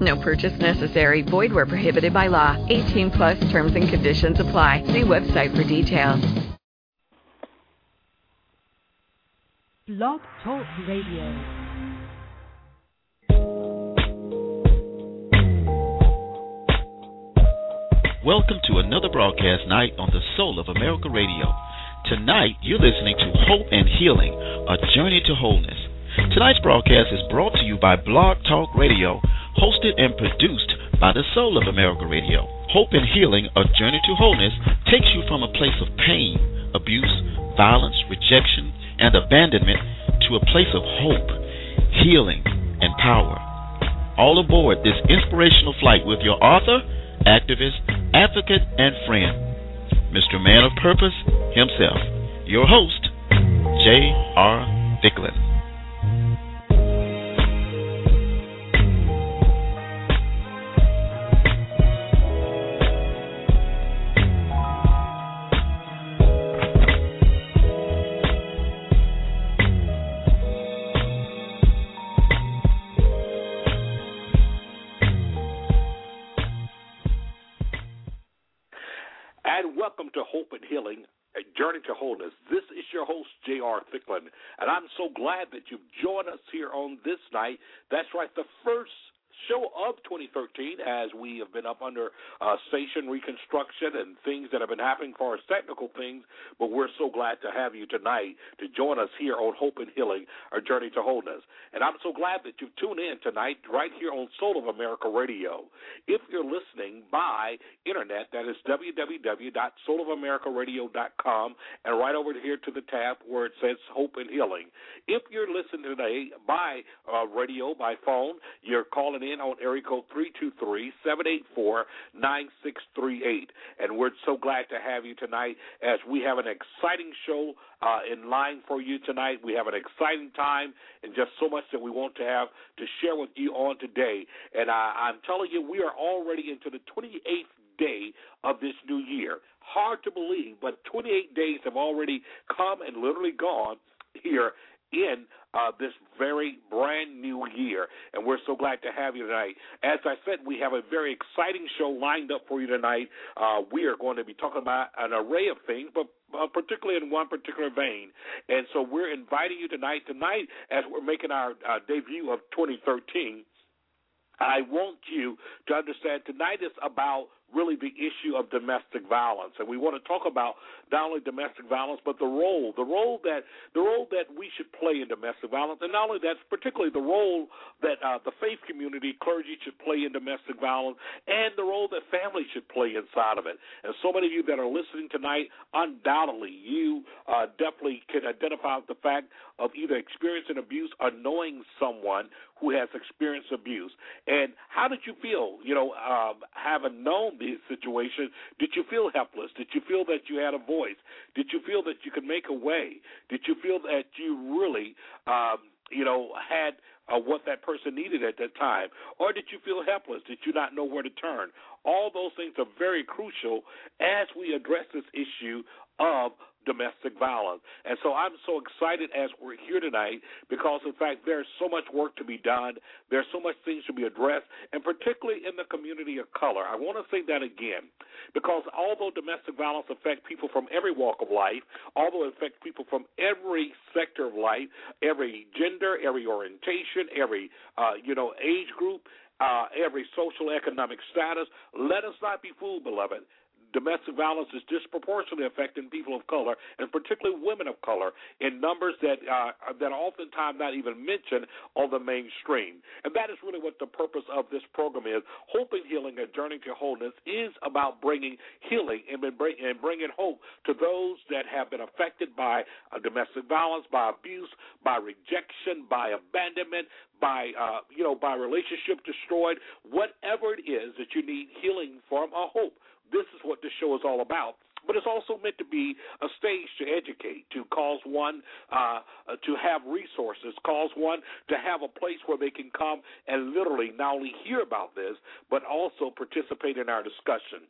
No purchase necessary. Void where prohibited by law. 18 plus terms and conditions apply. See website for details. Blog Talk Radio. Welcome to another broadcast night on the Soul of America Radio. Tonight, you're listening to Hope and Healing, a journey to wholeness. Tonight's broadcast is brought to you by Blog Talk Radio, hosted and produced by the Soul of America Radio. Hope and Healing, a journey to wholeness, takes you from a place of pain, abuse, violence, rejection, and abandonment to a place of hope, healing, and power. All aboard this inspirational flight with your author, activist, advocate, and friend, Mr. Man of Purpose himself, your host, J.R. Thicklin. Welcome to Hope and Healing, a journey to wholeness. This is your host, J.R. Thicklin, and I'm so glad that you've joined us here on this night. That's right, the first show of 2013 as we have been up under uh, station reconstruction and things that have been happening for us technical things. But we're so glad to have you tonight to join us here on Hope and Healing, our journey to wholeness. And I'm so glad that you've tuned in tonight right here on Soul of America Radio. If you're listening by internet, that is www.soulofamericaradio.com and right over here to the tab where it says Hope and Healing. If you're listening today by uh, radio, by phone, you're calling in on area code 323-784-9638. And we're so glad to have you tonight as we have an exciting show uh, in line for you tonight. We have an exciting time and just so much that we want to have to share with you on today. And I, I'm telling you, we are already into the 28th day of this new year. Hard to believe, but 28 days have already come and literally gone here in uh, this very brand new year. And we're so glad to have you tonight. As I said, we have a very exciting show lined up for you tonight. Uh, we are going to be talking about an array of things, but uh, particularly in one particular vein. And so we're inviting you tonight. Tonight, as we're making our uh, debut of 2013, I want you to understand tonight is about really the issue of domestic violence, and we want to talk about not only domestic violence but the role, the role that the role that we should play in domestic violence, and not only that, particularly the role that uh, the faith community, clergy should play in domestic violence, and the role that families should play inside of it. And so many of you that are listening tonight, undoubtedly, you uh, definitely can identify with the fact of either experiencing abuse or knowing someone who has experienced abuse. And how did you feel, you know, um, having known these situations? Did you feel helpless? Did you feel that you had a voice? Did you feel that you could make a way? Did you feel that you really, um, you know, had uh, what that person needed at that time? Or did you feel helpless? Did you not know where to turn? All those things are very crucial as we address this issue of domestic violence. And so I'm so excited as we're here tonight because, in fact, there's so much work to be done. There's so much things to be addressed, and particularly in the community of color. I want to say that again because although domestic violence affects people from every walk of life, although it affects people from every sector of life, every gender, every orientation, every uh, you know age group, uh, every social economic status. Let us not be fooled, beloved domestic violence is disproportionately affecting people of color, and particularly women of color, in numbers that uh, that are oftentimes not even mentioned on the mainstream. And that is really what the purpose of this program is. Hope and Healing, a journey to wholeness, is about bringing healing and, bring, and bringing hope to those that have been affected by uh, domestic violence, by abuse, by rejection, by abandonment, by uh, you know by relationship destroyed, whatever it is that you need healing from, a hope. This is what this show is all about. but it's also meant to be a stage to educate, to cause one uh, to have resources, cause one to have a place where they can come and literally not only hear about this, but also participate in our discussion.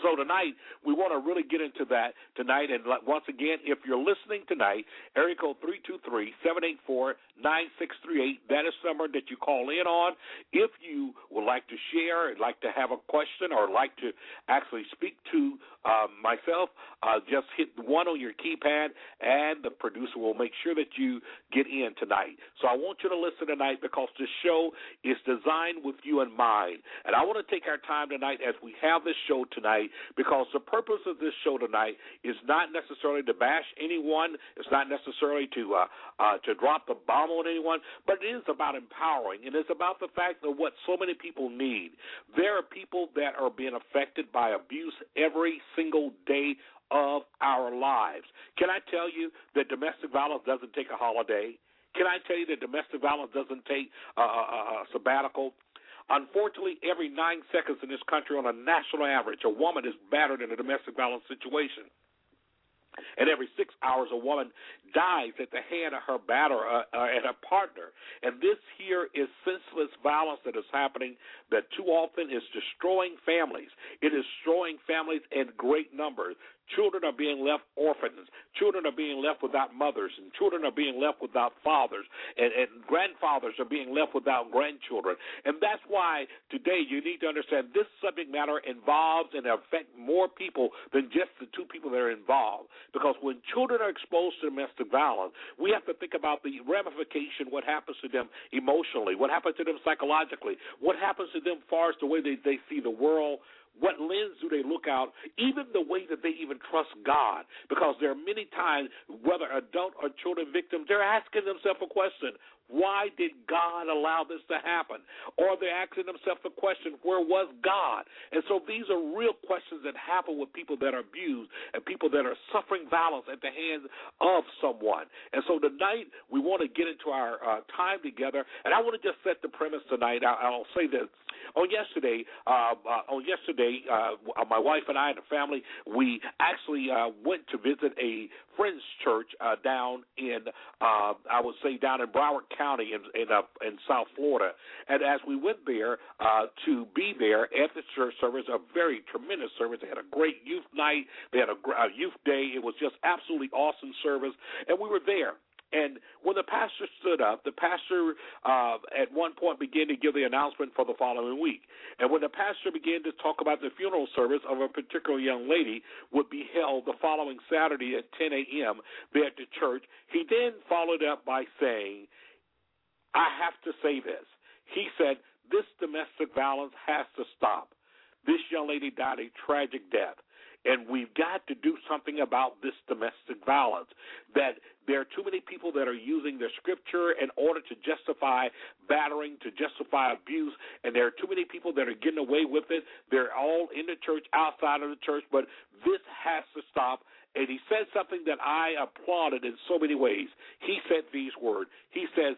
So tonight we want to really get into that tonight. And once again, if you're listening tonight, area code three two three seven eight four nine six three eight. That is number that you call in on. If you would like to share, like to have a question, or like to actually speak to uh, myself, uh, just hit one on your keypad, and the producer will make sure that you get in tonight. So I want you to listen tonight because this show is designed with you in mind, and I want to take our time tonight as we have this show tonight tonight because the purpose of this show tonight is not necessarily to bash anyone. It's not necessarily to uh, uh, to drop the bomb on anyone, but it is about empowering, and it's about the fact of what so many people need. There are people that are being affected by abuse every single day of our lives. Can I tell you that domestic violence doesn't take a holiday? Can I tell you that domestic violence doesn't take a, a, a sabbatical? Unfortunately, every nine seconds in this country, on a national average, a woman is battered in a domestic violence situation. And every six hours, a woman dies at the hand of her batter uh, uh, and her partner. And this here is senseless violence that is happening that too often is destroying families. It is destroying families in great numbers. Children are being left orphans. Children are being left without mothers, and children are being left without fathers, and, and grandfathers are being left without grandchildren. And that's why today you need to understand this subject matter involves and affects more people than just the two people that are involved. Because when children are exposed to domestic violence, we have to think about the ramification, what happens to them emotionally, what happens to them psychologically, what happens to them far as the way they, they see the world what lens do they look out? Even the way that they even trust God. Because there are many times, whether adult or children victims, they're asking themselves a question why did God allow this to happen? Or they're asking themselves the question, where was God? And so these are real questions that happen with people that are abused and people that are suffering violence at the hands of someone. And so tonight we want to get into our uh, time together, and I want to just set the premise tonight. I, will say this: on yesterday, uh, uh, on yesterday, uh, my wife and I and the family, we actually uh, went to visit a friend's church uh, down in, uh, I would say, down in Broward County in in, uh, in South Florida. And as we went there uh, to be there at the church service, a very tremendous service. They had a great youth night. They had a, a youth day. It was just absolutely awesome service, and we were there. And when the pastor stood up, the pastor uh, at one point began to give the announcement for the following week. And when the pastor began to talk about the funeral service of a particular young lady would be held the following Saturday at 10 a.m. there at the church, he then followed up by saying, I have to say this. He said, This domestic violence has to stop. This young lady died a tragic death. And we've got to do something about this domestic violence. That there are too many people that are using the scripture in order to justify battering, to justify abuse, and there are too many people that are getting away with it. They're all in the church, outside of the church, but this has to stop. And he said something that I applauded in so many ways. He said these words. He says,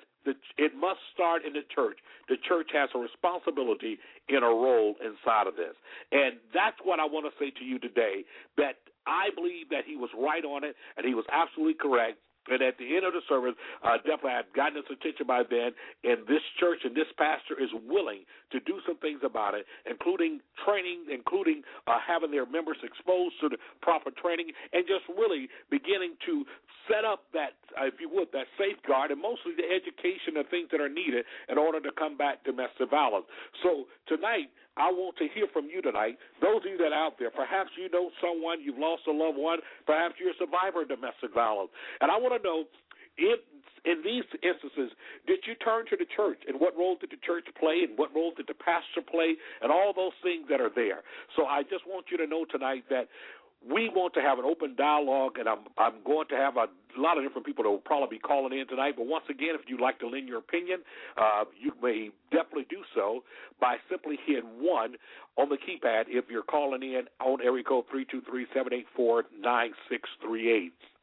it must start in the church. The church has a responsibility in a role inside of this. And that's what I want to say to you today that I believe that he was right on it and he was absolutely correct. And at the end of the service, uh, definitely I've gotten his attention by then, and this church and this pastor is willing to do some things about it, including training, including uh, having their members exposed to the proper training, and just really beginning to set up that, uh, if you would, that safeguard and mostly the education and things that are needed in order to combat domestic violence. So tonight, I want to hear from you tonight. Those of you that are out there, perhaps you know someone, you've lost a loved one, perhaps you're a survivor of domestic violence. And I want to know if in these instances, did you turn to the church? And what role did the church play? And what role did the pastor play? And all those things that are there. So I just want you to know tonight that we want to have an open dialogue, and I'm I'm going to have a lot of different people that will probably be calling in tonight. But once again, if you'd like to lend your opinion, uh, you may definitely do so by simply hitting one on the keypad if you're calling in on area code three two three seven eight four nine six three eight.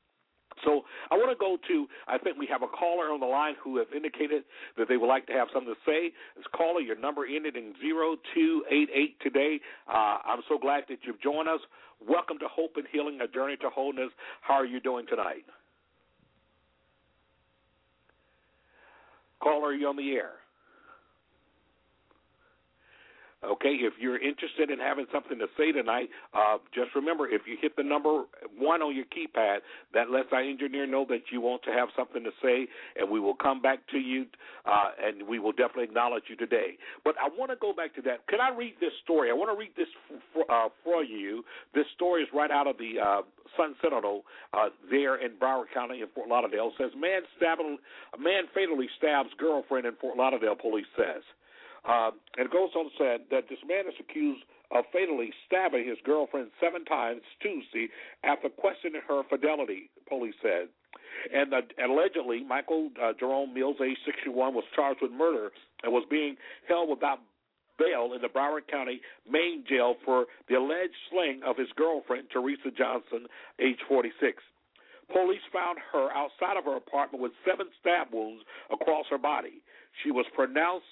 So I want to go to. I think we have a caller on the line who has indicated that they would like to have something to say. This caller, your number ended in zero two eight eight today. Uh, I'm so glad that you've joined us. Welcome to Hope and Healing, a journey to wholeness. How are you doing tonight? Caller, are you on the air? Okay, if you're interested in having something to say tonight, uh, just remember if you hit the number one on your keypad, that lets our engineer know that you want to have something to say, and we will come back to you, uh, and we will definitely acknowledge you today. But I want to go back to that. Can I read this story? I want to read this for, uh, for you. This story is right out of the uh, Sun Sentinel uh, there in Broward County in Fort Lauderdale. It says man stabbing, a man fatally stabs girlfriend in Fort Lauderdale. Police says. Uh, and it goes on to say that this man is accused of fatally stabbing his girlfriend seven times Tuesday after questioning her fidelity, police said. And uh, allegedly, Michael uh, Jerome Mills, age 61, was charged with murder and was being held without bail in the Broward County main jail for the alleged slaying of his girlfriend, Teresa Johnson, age 46. Police found her outside of her apartment with seven stab wounds across her body. She was pronounced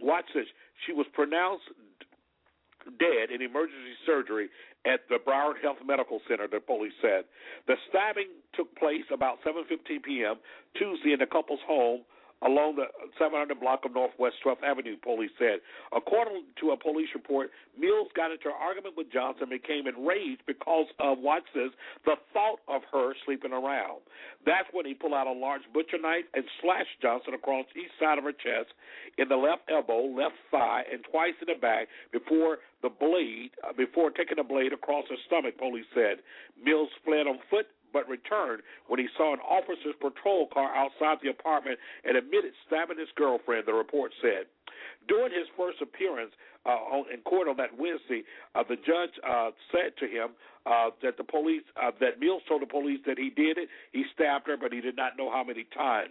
Watch this. She was pronounced dead in emergency surgery at the Broward Health Medical Center, the police said. The stabbing took place about 7:15 p.m. Tuesday in the couple's home along the 700 block of Northwest 12th Avenue, police said. According to a police report, Mills got into an argument with Johnson and became enraged because of, watch the thought of her sleeping around. That's when he pulled out a large butcher knife and slashed Johnson across each side of her chest, in the left elbow, left thigh, and twice in the back before the blade, uh, before taking the blade across her stomach, police said. Mills fled on foot but returned when he saw an officer's patrol car outside the apartment and admitted stabbing his girlfriend, the report said. During his first appearance uh, on, in court on that Wednesday, uh, the judge uh, said to him uh, that the police, uh, that Mills told the police that he did it. He stabbed her, but he did not know how many times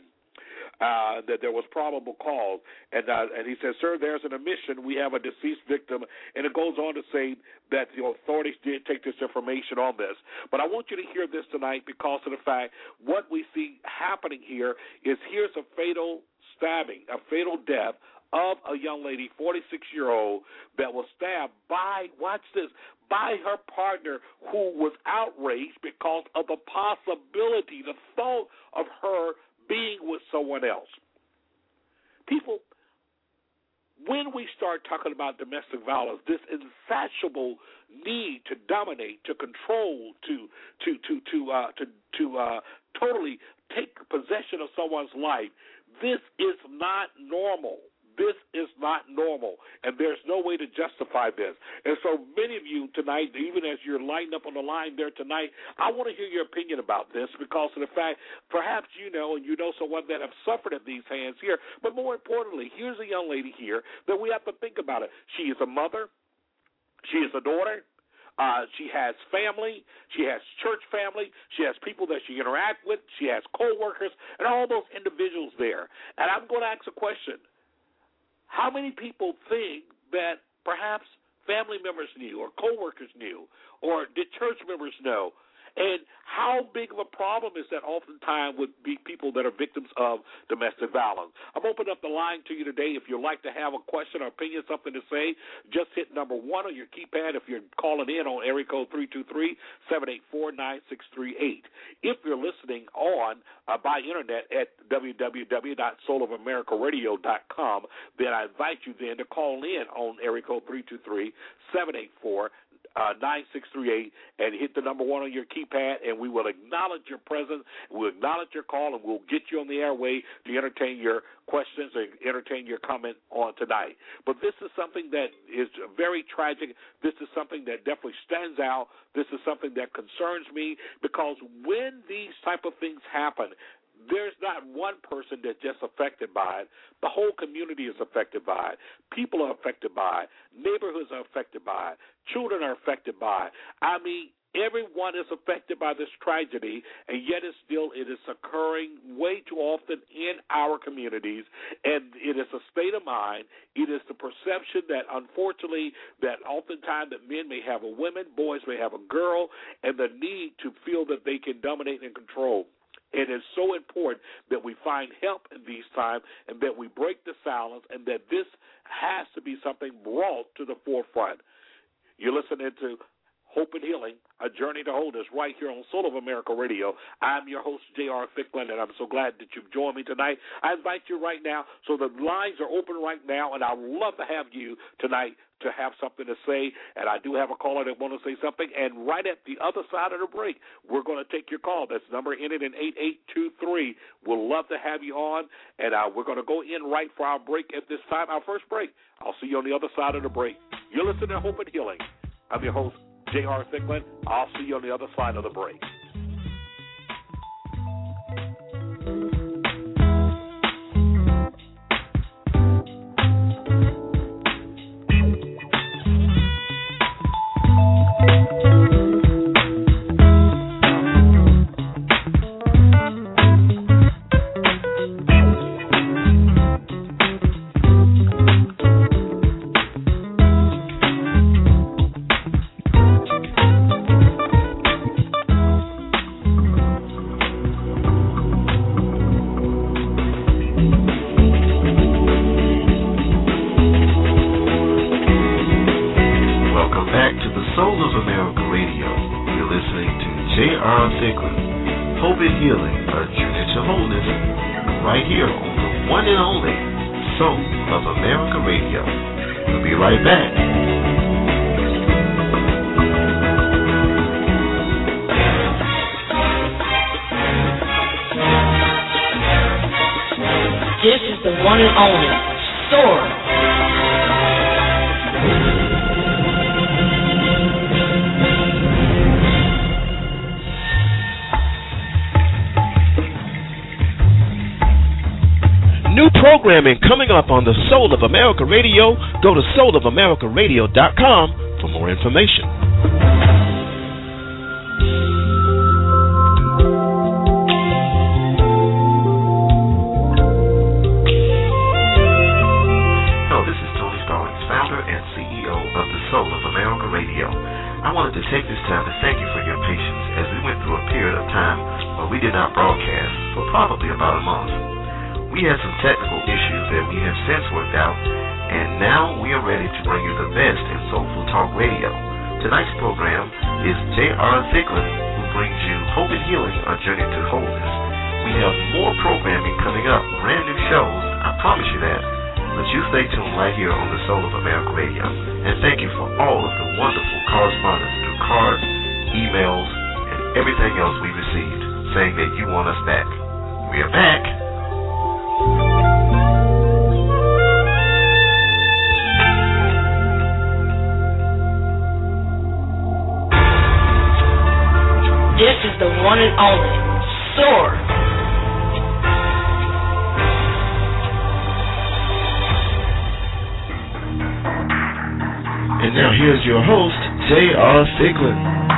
uh, that there was probable cause. And uh, and he says, "Sir, there's an admission. We have a deceased victim." And it goes on to say that the authorities did take this information on this. But I want you to hear this tonight because of the fact what we see happening here is here's a fatal stabbing, a fatal death of a young lady, 46 year old, that was stabbed by, watch this, by her partner who was outraged because of the possibility, the thought of her being with someone else. People, when we start talking about domestic violence, this insatiable need to dominate, to control, to to to to uh, to to uh, totally take possession of someone's life, this is not normal. This is not normal, and there's no way to justify this. And so many of you tonight, even as you're lined up on the line there tonight, I want to hear your opinion about this because of the fact perhaps you know and you know someone that have suffered at these hands here. But more importantly, here's a young lady here that we have to think about it. She is a mother, she is a daughter, uh, she has family. She has church family. She has people that she interact with. She has coworkers and all those individuals there. And I'm going to ask a question: how many people think that perhaps family members knew or coworkers knew or did church members know and how big of a problem is that oftentimes would be people that are victims of domestic violence? I'm opening up the line to you today. If you'd like to have a question or opinion, something to say, just hit number one on your keypad if you're calling in on area code 323-784-9638. If you're listening on uh, by internet at www.soulamericaradio.com, then I invite you then to call in on area code 323 784 uh, 9638 and hit the number one on your keypad, and we will acknowledge your presence. We'll acknowledge your call, and we'll get you on the airway to entertain your questions and entertain your comment on tonight. But this is something that is very tragic. This is something that definitely stands out. This is something that concerns me because when these type of things happen, there's not one person that's just affected by it. The whole community is affected by it. People are affected by it. Neighborhoods are affected by it. Children are affected by it. I mean, everyone is affected by this tragedy, and yet it's still it is occurring way too often in our communities, and it is a state of mind. It is the perception that unfortunately that oftentimes that men may have a woman, boys may have a girl, and the need to feel that they can dominate and control. It is so important that we find help in these times and that we break the silence and that this has to be something brought to the forefront. You're listening to Hope and Healing, a journey to wholeness, right here on Soul of America Radio. I'm your host, J.R. Thicklin, and I'm so glad that you've joined me tonight. I invite you right now, so the lines are open right now, and I would love to have you tonight to have something to say. And I do have a caller that want to say something. And right at the other side of the break, we're going to take your call. That's number ended in 8823. We'll love to have you on, and uh, we're going to go in right for our break at this time, our first break. I'll see you on the other side of the break. You're listening to Hope and Healing. I'm your host, J.R. Thicklin. I'll see you on the other side of the break. Up on the Soul of America Radio. Go to soulamericaradio.com for more information. Hello, this is Tony Stallings, founder and CEO of the Soul of America Radio. I wanted to take this time to thank you for your patience as we went through a period of time where we did not broadcast for probably about a month. We had some technical issues that we have since worked out, and now we are ready to bring you the best in Soulful Talk Radio. Tonight's program is J.R. Thicklin, who brings you Hope and Healing, a journey to wholeness. We have more programming coming up, brand new shows, I promise you that. But you stay tuned right here on the Soul of America Radio. And thank you for all of the wonderful correspondence through cards, emails, and everything else we received saying that you want us back. We are back. This is the one and only Soar. And now here's your host, J.R. Thicklin.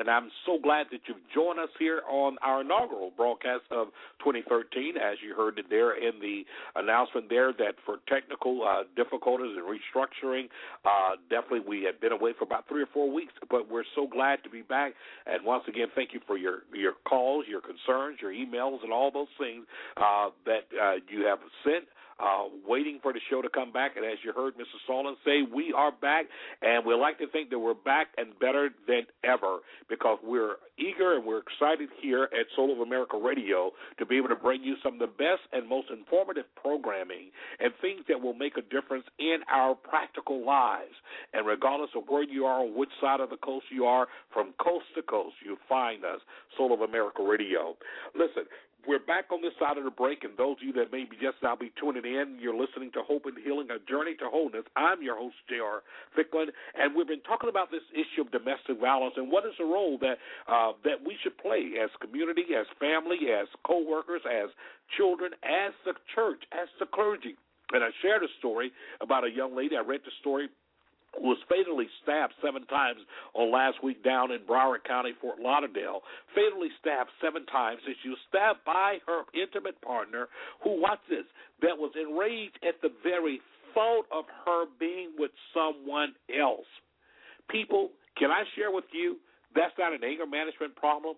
And I'm so glad that you've joined us here on our inaugural broadcast of 2013. As you heard there in the announcement there, that for technical uh, difficulties and restructuring, uh, definitely we had been away for about three or four weeks, but we're so glad to be back. And once again, thank you for your your calls, your concerns, your emails, and all those things uh, that uh, you have sent uh, waiting for the show to come back. And as you heard Mr. Solon say, we are back, and we like to think that we're back and better than ever because we're eager and we're excited here at Soul of America Radio to be able to bring you some of the best and most informative programming and things that will make a difference in our practical lives. And regardless of where you are, on which side of the coast you are, from coast to coast, you find us, Soul of America Radio. Listen, we're back on this side of the break, and those of you that may be just now be tuning in, you're listening to Hope and Healing, a journey to wholeness. I'm your host, J.R. Thicklin, and we've been talking about this issue of domestic violence and what is the role that uh, that we should play as community, as family, as co-workers, as children, as the church, as the clergy. And I shared a story about a young lady. I read the story was fatally stabbed seven times on last week down in Broward County, Fort Lauderdale. Fatally stabbed seven times, and she was stabbed by her intimate partner, who, watch this, that was enraged at the very thought of her being with someone else. People, can I share with you? That's not an anger management problem.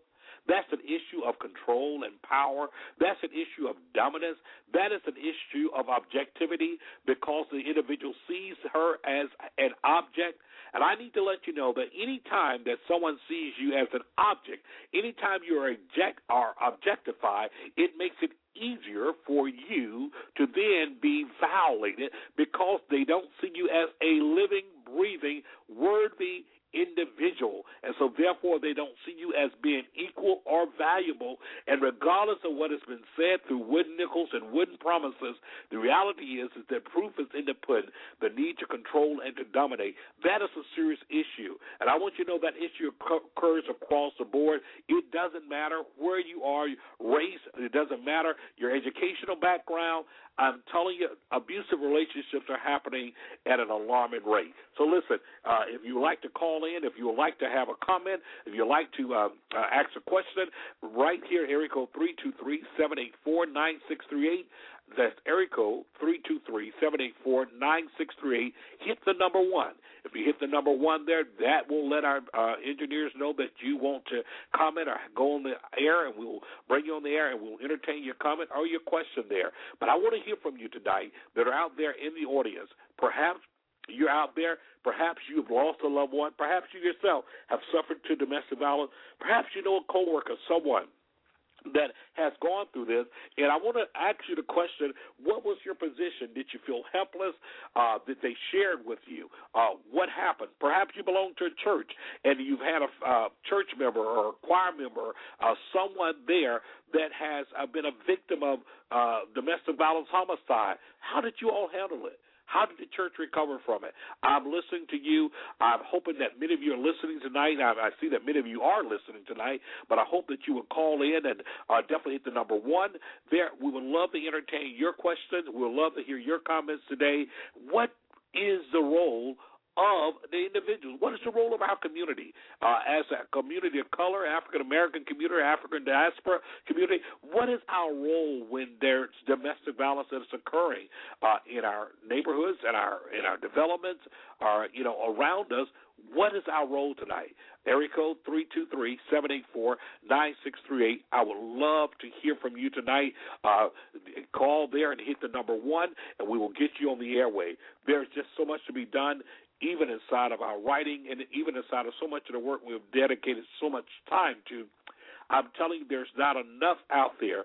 That's an issue of control and power. That's an issue of dominance. That is an issue of objectivity because the individual sees her as an object. And I need to let you know that any time that someone sees you as an object, anytime you are object or objectified, it makes it easier for you to then be violated because they don't see you as a living, breathing, worthy individual. And so, therefore, they don't see you as being equal or valuable. And regardless of what has been said through wooden nickels and wooden promises, the reality is, is that proof is in the pudding. The need to control and to dominate. That is a serious issue. And I want you to know that issue occurs across the board. It doesn't matter where you are, race, it doesn't matter your educational background. I'm telling you, abusive relationships are happening at an alarming rate. So listen, uh, if you like to call in, if you would like to have a comment, if you'd like to uh, uh, ask a question, right here, area code 323-784-9638. That's area code 323-784-9638. Hit the number one. If you hit the number one there, that will let our uh, engineers know that you want to comment or go on the air, and we'll bring you on the air and we'll entertain your comment or your question there. But I want to hear from you tonight that are out there in the audience. Perhaps you're out there. Perhaps you've lost a loved one. Perhaps you yourself have suffered to domestic violence. Perhaps you know a coworker, someone that has gone through this. And I want to ask you the question what was your position? Did you feel helpless? Uh, did they shared with you? Uh, what happened? Perhaps you belong to a church and you've had a uh, church member or a choir member, uh, someone there that has uh, been a victim of uh, domestic violence homicide. How did you all handle it? How did the church recover from it? I'm listening to you. I'm hoping that many of you are listening tonight. I, I see that many of you are listening tonight, but I hope that you will call in and uh, definitely hit the number one. There, we would love to entertain your questions. We would love to hear your comments today. What is the role of the individuals. What is the role of our community uh, as a community of color, African American community, African diaspora community? What is our role when there's domestic violence that is occurring uh, in our neighborhoods and our in our developments, or you know around us? What is our role tonight? Area code 323-784-9638. I would love to hear from you tonight. Uh, call there and hit the number one, and we will get you on the airway. There's just so much to be done even inside of our writing and even inside of so much of the work we've dedicated so much time to, I'm telling you, there's not enough out there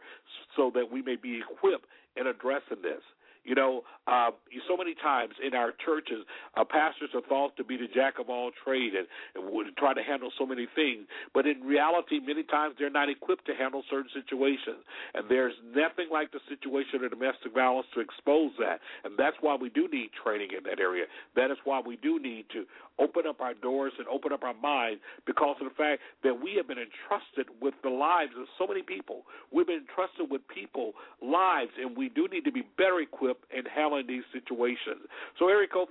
so that we may be equipped in addressing this. You know, uh, so many times in our churches, uh, pastors are thought to be the jack of all trade and, and try to handle so many things. But in reality, many times they're not equipped to handle certain situations. And there's nothing like the situation of domestic violence to expose that. And that's why we do need training in that area. That is why we do need to open up our doors and open up our minds because of the fact that we have been entrusted with the lives of so many people. We've been entrusted with people, lives, and we do need to be better equipped in handling these situations. So area code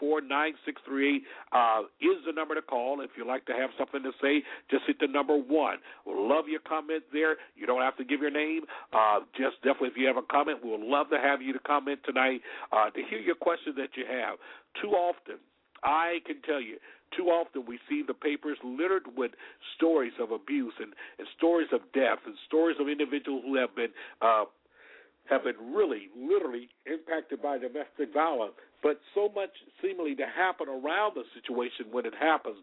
323-784-9638 uh, is the number to call. If you'd like to have something to say, just hit the number one. We'll love your comment there. You don't have to give your name. Uh, just definitely if you have a comment, we'll love to have you to comment tonight uh, to hear your questions that you have. Too often, I can tell you, too often we see the papers littered with stories of abuse and, and stories of death and stories of individuals who have been uh, have been really, literally impacted by domestic violence, but so much seemingly to happen around the situation when it happens.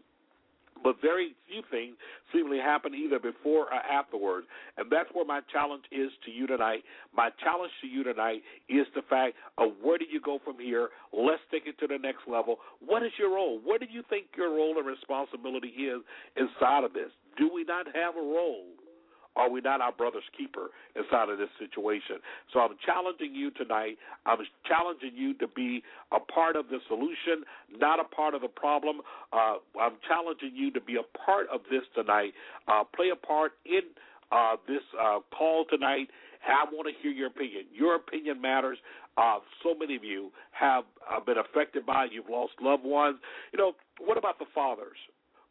But very few things seemingly happen either before or afterwards. And that's where my challenge is to you tonight. My challenge to you tonight is the fact of where do you go from here? Let's take it to the next level. What is your role? What do you think your role and responsibility is inside of this? Do we not have a role? Are we not our brother's keeper inside of this situation? So I'm challenging you tonight. I'm challenging you to be a part of the solution, not a part of the problem. Uh, I'm challenging you to be a part of this tonight. Uh, play a part in uh, this uh, call tonight. I want to hear your opinion. Your opinion matters. Uh, so many of you have uh, been affected by it. You've lost loved ones. You know, what about the fathers?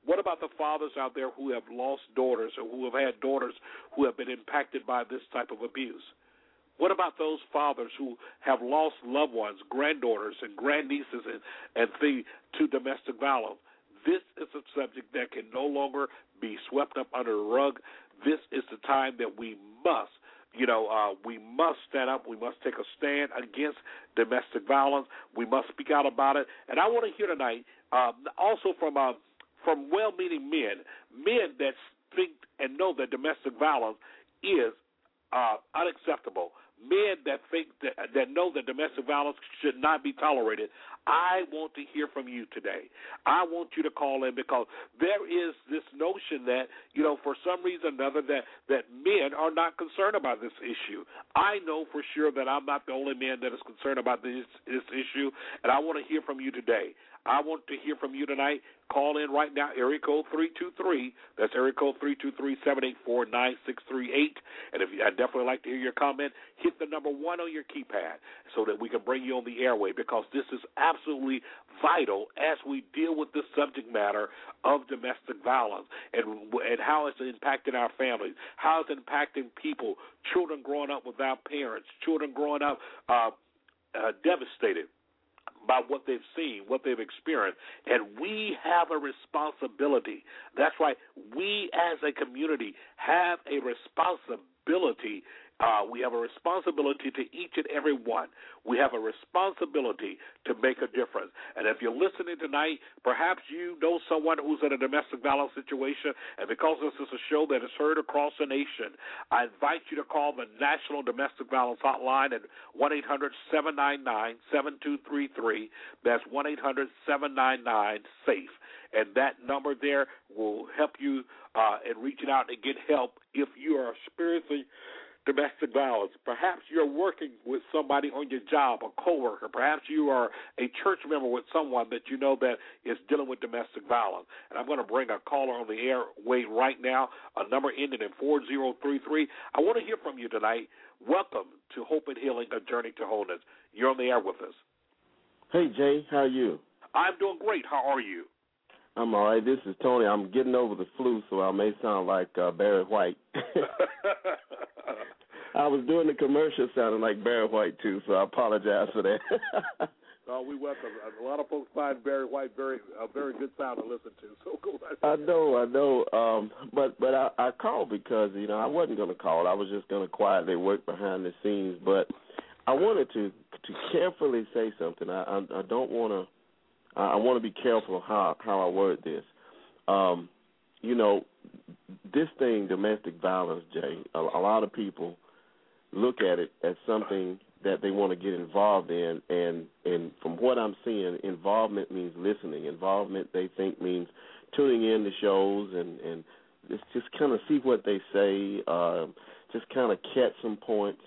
What about the fathers out there who have lost daughters or who have had daughters who have been impacted by this type of abuse? What about those fathers who have lost loved ones, granddaughters and grandnieces and, and things to domestic violence? This is a subject that can no longer be swept up under the rug. This is the time that we must you know, uh, we must stand up. We must take a stand against domestic violence. We must speak out about it. And I want to hear tonight, uh, also from uh, from well-meaning men, men that think and know that domestic violence is uh, unacceptable. Men that think that, that know that domestic violence should not be tolerated. I want to hear from you today. I want you to call in because there is this notion that you know for some reason or another that that men are not concerned about this issue. I know for sure that I'm not the only man that is concerned about this this issue, and I want to hear from you today. I want to hear from you tonight. Call in right now, area code 323. That's area code 323-784-9638. And if you, I'd definitely like to hear your comment, hit the number one on your keypad so that we can bring you on the airway because this is absolutely vital as we deal with the subject matter of domestic violence and and how it's impacting our families, how it's impacting people, children growing up without parents, children growing up uh, uh, devastated by what they've seen, what they've experienced. And we have a responsibility. That's right. We as a community have a responsibility uh, we have a responsibility to each and every one. We have a responsibility to make a difference. And if you're listening tonight, perhaps you know someone who's in a domestic violence situation, and because this is a show that is heard across the nation, I invite you to call the National Domestic Violence Hotline at 1 800 799 7233. That's 1 800 799 SAFE. And that number there will help you uh, in reaching out and get help if you are experiencing domestic violence. Perhaps you're working with somebody on your job, a coworker. Perhaps you are a church member with someone that you know that is dealing with domestic violence. And I'm going to bring a caller on the airway right now, a number ending in 4033. I want to hear from you tonight. Welcome to Hope and Healing, a journey to wholeness. You're on the air with us. Hey, Jay, how are you? I'm doing great. How are you? I'm all right. This is Tony. I'm getting over the flu, so I may sound like uh, Barry White. I was doing the commercial sounding like Barry White too, so I apologize for that. oh, we welcome. A lot of folks find Barry White very a very good sound to listen to. So go right I know, I know. Um, but but I, I called because you know I wasn't going to call. I was just going to quietly work behind the scenes. But I wanted to to carefully say something. I I, I don't want to. I want to be careful how how I word this. Um, you know, this thing, domestic violence, Jay. A, a lot of people look at it as something that they want to get involved in. And and from what I'm seeing involvement means listening. Involvement they think means tuning in to shows and and just just kind of see what they say uh just kind of catch some points.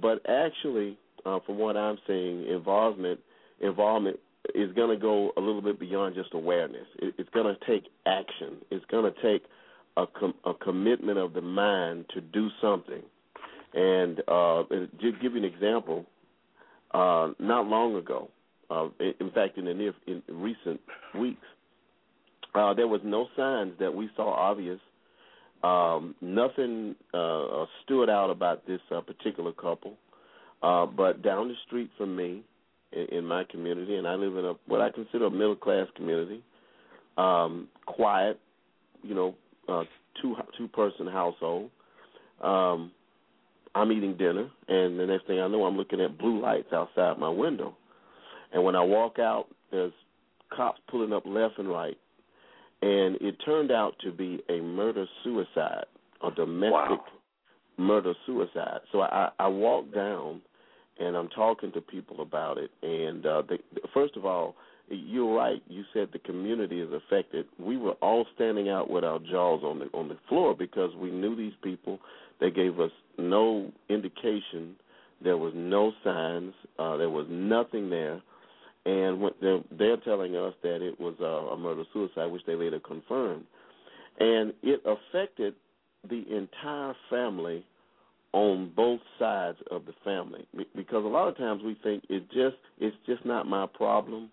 But actually uh from what I'm seeing involvement involvement is going to go a little bit beyond just awareness. It, it's going to take action. It's going to take a com- a commitment of the mind to do something and uh, give you an example, uh, not long ago, uh, in fact, in the near in recent weeks, uh, there was no signs that we saw obvious. Um, nothing uh, stood out about this uh, particular couple. Uh, but down the street from me, in, in my community, and I live in a what I consider a middle class community, um, quiet, you know, uh, two two person household. Um, I'm eating dinner, and the next thing I know, I'm looking at blue lights outside my window. And when I walk out, there's cops pulling up left and right. And it turned out to be a murder suicide, a domestic wow. murder suicide. So I, I walk down, and I'm talking to people about it. And uh, they, first of all, you're right. You said the community is affected. We were all standing out with our jaws on the on the floor because we knew these people. They gave us no indication. There was no signs. Uh, there was nothing there, and when they're, they're telling us that it was a, a murder suicide, which they later confirmed, and it affected the entire family on both sides of the family because a lot of times we think it just it's just not my problem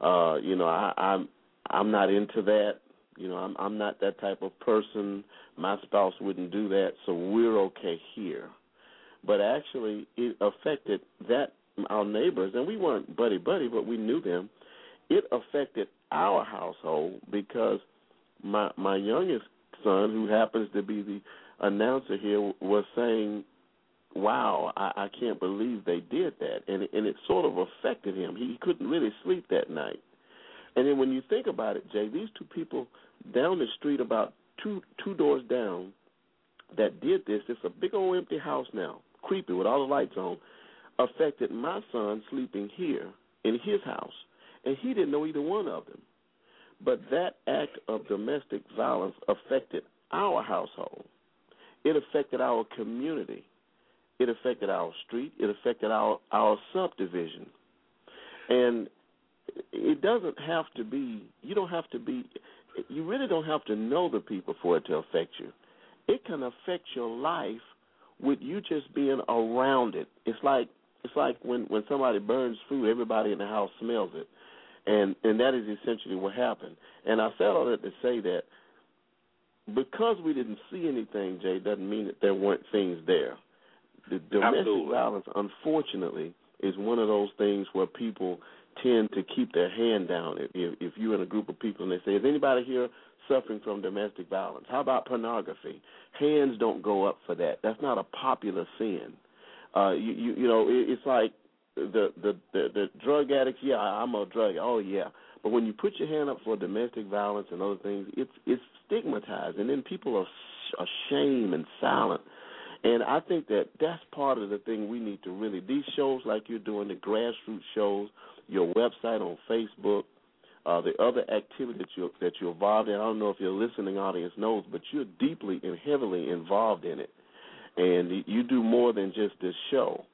uh, you know, I, I'm I'm not into that. You know, I'm I'm not that type of person. My spouse wouldn't do that, so we're okay here. But actually, it affected that our neighbors, and we weren't buddy buddy, but we knew them. It affected our household because my my youngest son, who happens to be the announcer here, was saying, "Wow, I, I can't believe they did that," and and it sort of affected him. He couldn't really sleep that night. And then when you think about it, Jay, these two people down the street, about two two doors down, that did this. It's a big old empty house now, creepy with all the lights on. Affected my son sleeping here in his house, and he didn't know either one of them. But that act of domestic violence affected our household. It affected our community. It affected our street. It affected our our subdivision. And it doesn't have to be. You don't have to be. You really don't have to know the people for it to affect you. It can affect your life with you just being around it. It's like it's like when when somebody burns food, everybody in the house smells it, and and that is essentially what happened. And I said all that to say that because we didn't see anything, Jay, doesn't mean that there weren't things there. The domestic Absolutely. violence, unfortunately, is one of those things where people tend to keep their hand down. If, if if you're in a group of people and they say, "Is anybody here suffering from domestic violence?" How about pornography? Hands don't go up for that. That's not a popular sin. Uh, you you, you know, it, it's like the, the the the drug addicts. Yeah, I'm a drug. Oh yeah. But when you put your hand up for domestic violence and other things, it's it's stigmatized, and then people are ashamed and silent. And I think that that's part of the thing we need to really. These shows like you're doing, the grassroots shows, your website on Facebook, uh, the other activity that you that you're involved in. I don't know if your listening audience knows, but you're deeply and heavily involved in it, and you do more than just this show.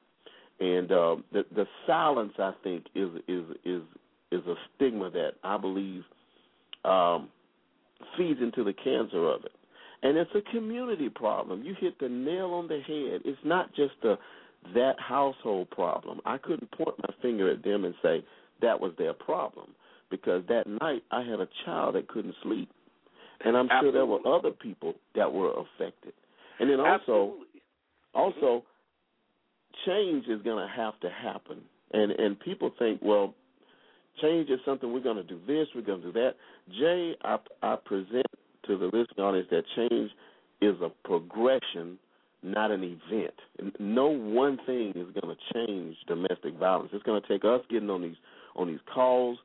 And uh, the the silence, I think, is is is is a stigma that I believe um, feeds into the cancer of it. And it's a community problem. You hit the nail on the head. It's not just a that household problem. I couldn't point my finger at them and say that was their problem because that night I had a child that couldn't sleep. And I'm Absolutely. sure there were other people that were affected. And then also Absolutely. also change is going to have to happen. And and people think, well, change is something we're going to do this, we're going to do that. Jay, I I present to the listening audience that change is a progression, not an event. No one thing is going to change domestic violence. It's going to take us getting on these on these calls,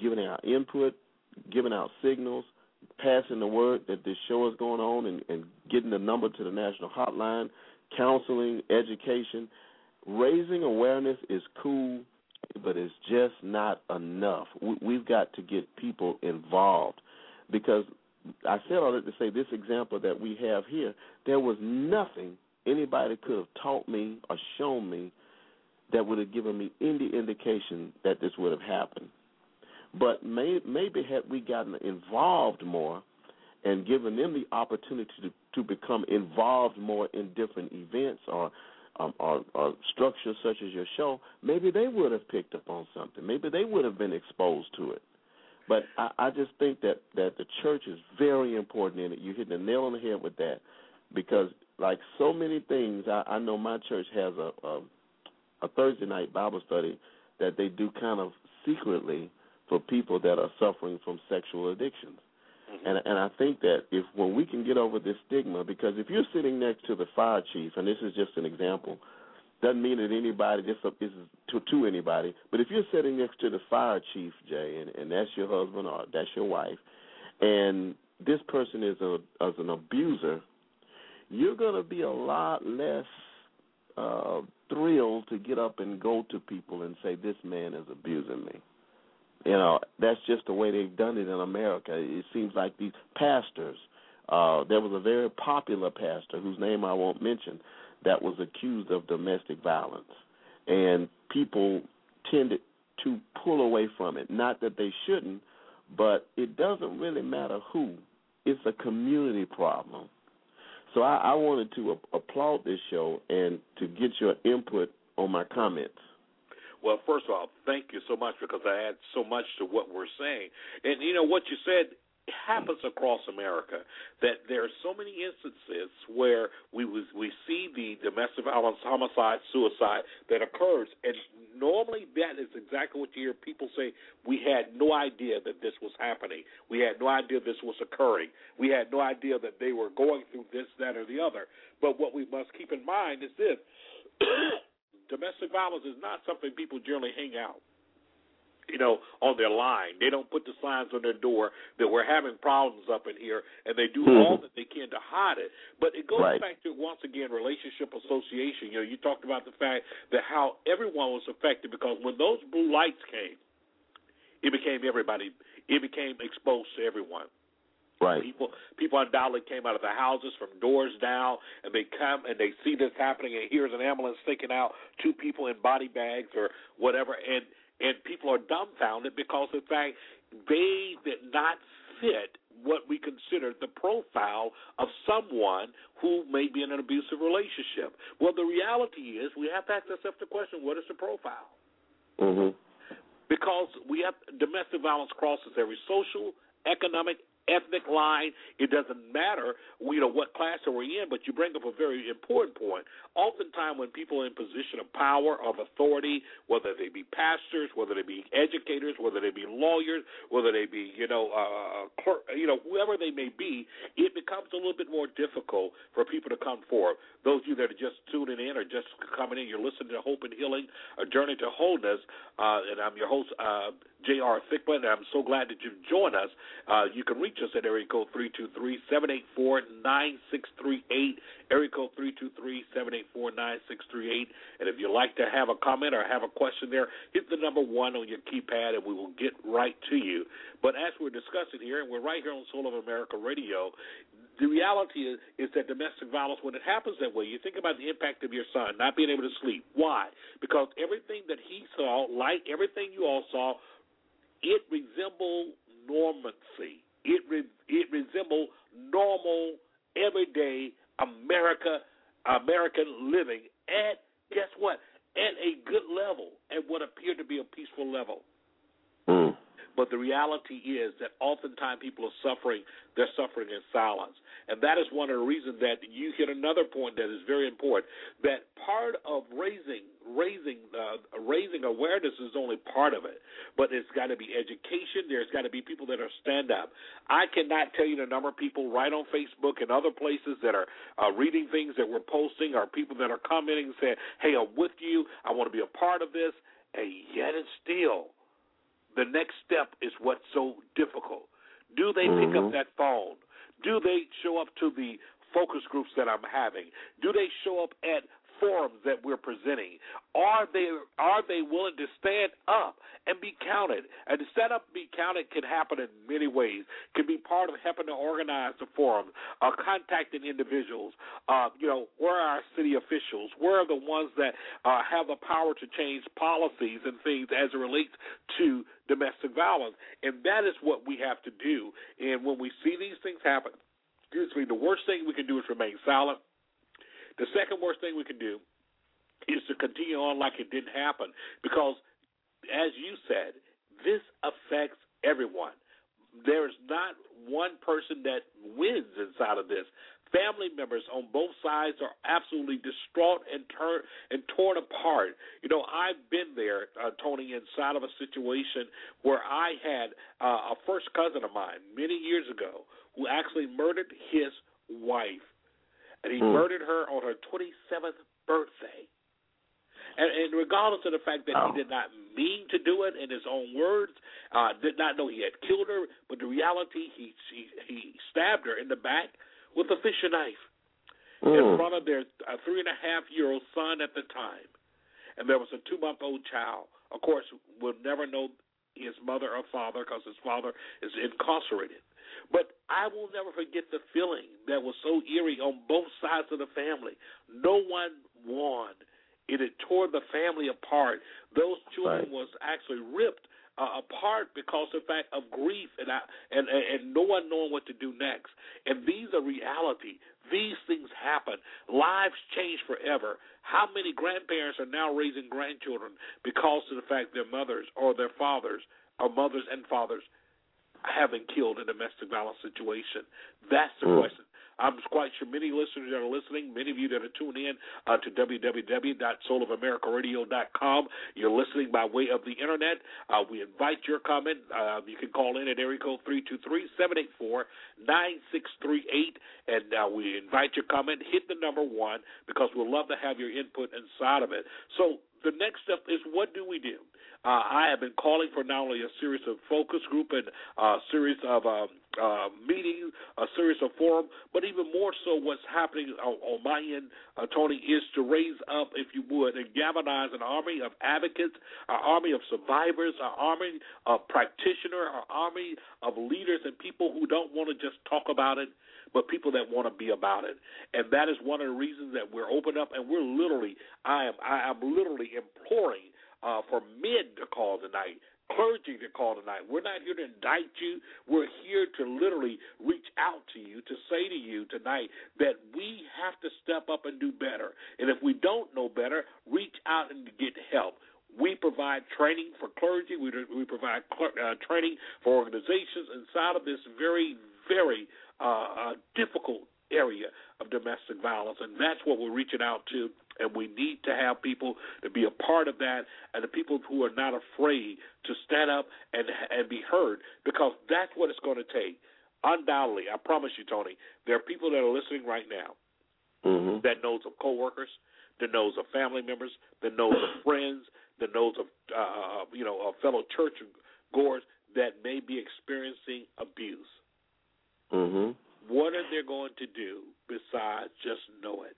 giving our input, giving out signals, passing the word that this show is going on, and, and getting the number to the national hotline, counseling, education, raising awareness is cool, but it's just not enough. We, we've got to get people involved because I said all that to say this example that we have here, there was nothing anybody could have taught me or shown me that would have given me any indication that this would have happened. But may, maybe had we gotten involved more and given them the opportunity to, to become involved more in different events or, um, or, or structures such as your show, maybe they would have picked up on something. Maybe they would have been exposed to it. But I, I just think that that the church is very important in it. You hit the nail on the head with that, because like so many things, I, I know my church has a, a a Thursday night Bible study that they do kind of secretly for people that are suffering from sexual addictions. Mm-hmm. And and I think that if when we can get over this stigma, because if you're sitting next to the fire chief, and this is just an example, doesn't mean that anybody this is to to anybody. But if you're sitting next to the fire chief, Jay, and, and that's your husband or that's your wife, and this person is a as an abuser, you're to be a lot less uh, thrilled to get up and go to people and say this man is abusing me. You know, that's just the way they've done it in America. It seems like these pastors. Uh, there was a very popular pastor whose name I won't mention that was accused of domestic violence, and people tended to pull away from it. Not that they shouldn't, but it doesn't really matter who. It's a community problem. So I, I wanted to a- applaud this show and to get your input on my comments. Well, first of all, thank you so much because I add so much to what we're saying. And you know what you said happens across America that there are so many instances where we we see the domestic violence, homicide, suicide that occurs, and normally that is exactly what you hear people say. We had no idea that this was happening. We had no idea this was occurring. We had no idea that they were going through this, that, or the other. But what we must keep in mind is this: domestic violence is not something people generally hang out you know, on their line. They don't put the signs on their door that we're having problems up in here, and they do Mhm. all that they can to hide it. But it goes Right. back to once again relationship association. You know, you talked about the fact that how everyone was affected because when those blue lights came, it became everybody. It became exposed to everyone. Right. People people undoubtedly came out of the houses from doors down and they come and they see this happening and here's an ambulance taking out two people in body bags or whatever and and people are dumbfounded because in fact they did not fit what we consider the profile of someone who may be in an abusive relationship. Well the reality is we have to ask ourselves the question, what is the profile? Mhm. because we have domestic violence crosses every social, economic, ethnic line. It doesn't matter, you know, what class we're we in. But you bring up a very important point. Oftentimes, when people are in position of power, of authority, whether they be pastors, whether they be educators, whether they be lawyers, whether they be, you know, uh, clerk, you know, whoever they may be, it becomes a little bit more difficult for people to come forward. Those of you that are just tuning in or just coming in, you're listening to Hope and Healing, a journey to wholeness, uh, and I'm your host, uh, J.R. Thicklin, and I'm so glad that you've joined us. Uh, you can reach us at area code 323-784-9638, area code 323-784-9638. And if you'd like to have a comment or have a question there, hit the number one on your keypad, and we will get right to you. But as we're discussing here, and we're right here on Soul of America Radio, the reality is, is that domestic violence, when it happens that way, you think about the impact of your son not being able to sleep. Why? Because everything that he saw, like everything you all saw, it resembled normancy. It re, it resembled normal, everyday America, American living at guess what? At a good level, at what appeared to be a peaceful level. Mm. But the reality is that oftentimes people are suffering, they're suffering in silence. And that is one of the reasons that you hit another point that is very important. That part of raising raising uh, raising awareness is only part of it, but it's got to be education. There's got to be people that are stand up. I cannot tell you the number of people right on Facebook and other places that are uh, reading things that we're posting, or people that are commenting and saying, "Hey, I'm with you. I want to be a part of this." And yet, and still, the next step is what's so difficult. Do they pick up Mhm. that phone? Do they show up to the focus groups that I'm having? Do they show up at forums that we're presenting? Are they are they willing to stand up and be counted? And to stand up and be counted can happen in many ways. Can be part of helping to organize the forum, uh, contacting individuals. Uh, you know, where are our city officials? Where are the ones that uh, have the power to change policies and things as it relates to domestic violence? And that is what we have to do. And when we see these things happen, excuse me, the worst thing we can do is remain silent. The second worst thing we can do is to continue on like it didn't happen because, as you said, this affects everyone. There's not one person that wins inside of this. Family members on both sides are absolutely distraught and turn and torn apart. You know, I've been there, uh, Tony, inside of a situation where I had uh, a first cousin of mine many years ago who actually murdered his wife and he Hmm. murdered her on her 27th birthday. And, and regardless of the fact that Wow. he did not mean to do it in his own words, uh, did not know he had killed her, but the reality he he, he stabbed her in the back with a fisher knife in Mm. front of their uh, three and a half year old son at the time, and there was a two month old child. Of course, we'll never know his mother or father because his father is incarcerated. But I will never forget the feeling that was so eerie on both sides of the family. No one won. It had tore the family apart. Those children right. was actually ripped uh, apart because of the fact of grief and, I, and and and no one knowing what to do next. And these are reality. These things happen. Lives change forever. How many grandparents are now raising grandchildren because of the fact their mothers or their fathers or mothers and fathers have been killed in a domestic violence situation? That's the mm. question. I'm quite sure many listeners that are listening, many of you that are tuning in uh, to www.soulofamericaradio.com, you're listening by way of the internet. Uh, we invite your comment. Uh, you can call in at area code 323-784-9638, and uh, we invite your comment. Hit the number one because we'd love to have your input inside of it. So the next step is what do we do? Uh, I have been calling for not only a series of focus group and a uh, series of um, uh, meetings, a series of forum, but even more so, what's happening on, on my end, uh, Tony, is to raise up, if you would, and galvanize an army of advocates, an army of survivors, an army of practitioners, an army of leaders and people who don't want to just talk about it, but people that want to be about it. And that is one of the reasons that we're open up, and we're literally, I am, I am literally imploring uh, for men to call tonight, clergy to call tonight. We're not here to indict you. We're here to literally reach out to you to say to you tonight that we have to step up and do better. And if we don't know better, reach out and get help. We provide training for clergy. We, we provide uh, training for organizations inside of this very, very uh, uh, difficult area of domestic violence, and that's what we're reaching out to. And we need to have people to be a part of that, and the people who are not afraid to stand up and and be heard, because that's what it's going to take. Undoubtedly, I promise you, Tony, there are people that are listening right now mm-hmm. that knows of coworkers, that knows of family members, that knows of friends, that knows of uh, you know of fellow church goers that may be experiencing abuse. Mm-hmm. What are they going to do besides just know it?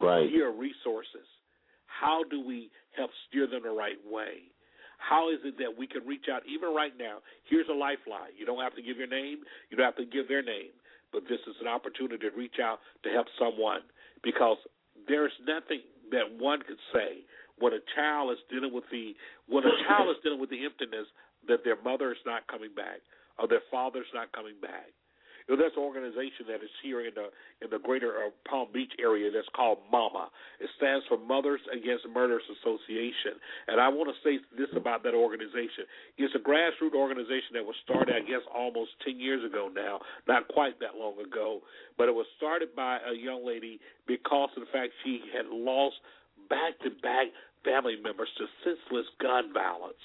Right. Here are resources. How do we help steer them the right way? How is it that we can reach out even right now? Here's a lifeline. You don't have to give your name, you don't have to give their name, but this is an opportunity to reach out to help someone because there's nothing that one could say when a child is dealing with the when a child is dealing with the emptiness that their mother is not coming back or their father's not coming back know, there's an organization that is here in the in the greater uh, Palm Beach area that's called MAMA. It stands for Mothers Against Murders Association. And I want to say this about that organization. It's a grassroots organization that was started, I guess, almost 10 years ago now, not quite that long ago. But it was started by a young lady because of the fact she had lost back to back family members to senseless gun violence.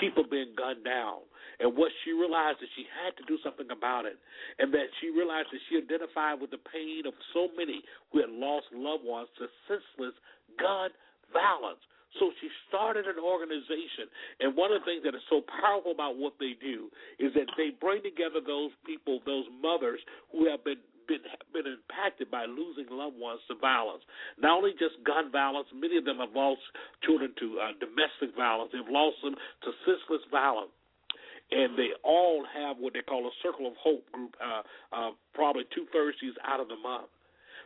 People being gunned down and what she realized that she had to do something about it, and that she realized that she identified with the pain of so many who had lost loved ones to senseless gun violence. So she started an organization, and one of the things that is so powerful about what they do is that they bring together those people, those mothers who have been been been impacted by losing loved ones to violence. Not only just gun violence, many of them have lost children to uh, domestic violence. They've lost them to senseless violence and they all have what they call a Circle of Hope group, uh, uh, probably two Thursdays out of the month.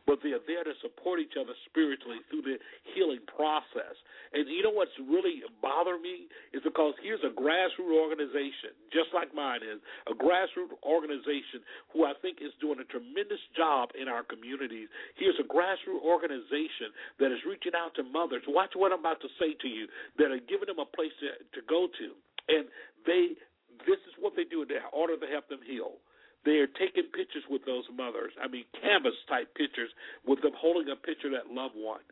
But they are there to support each other spiritually through the healing process. And you know what's really bothered me is because here's a grassroots organization, just like mine is, a grassroots organization who I think is doing a tremendous job in our communities. Here's a grassroots organization that is reaching out to mothers. Watch what I'm about to say to you, that are giving them a place to, to go to. And they this is what they do in order to help them heal. They are taking pictures with those mothers. I mean, canvas type pictures with them holding a picture of that loved one.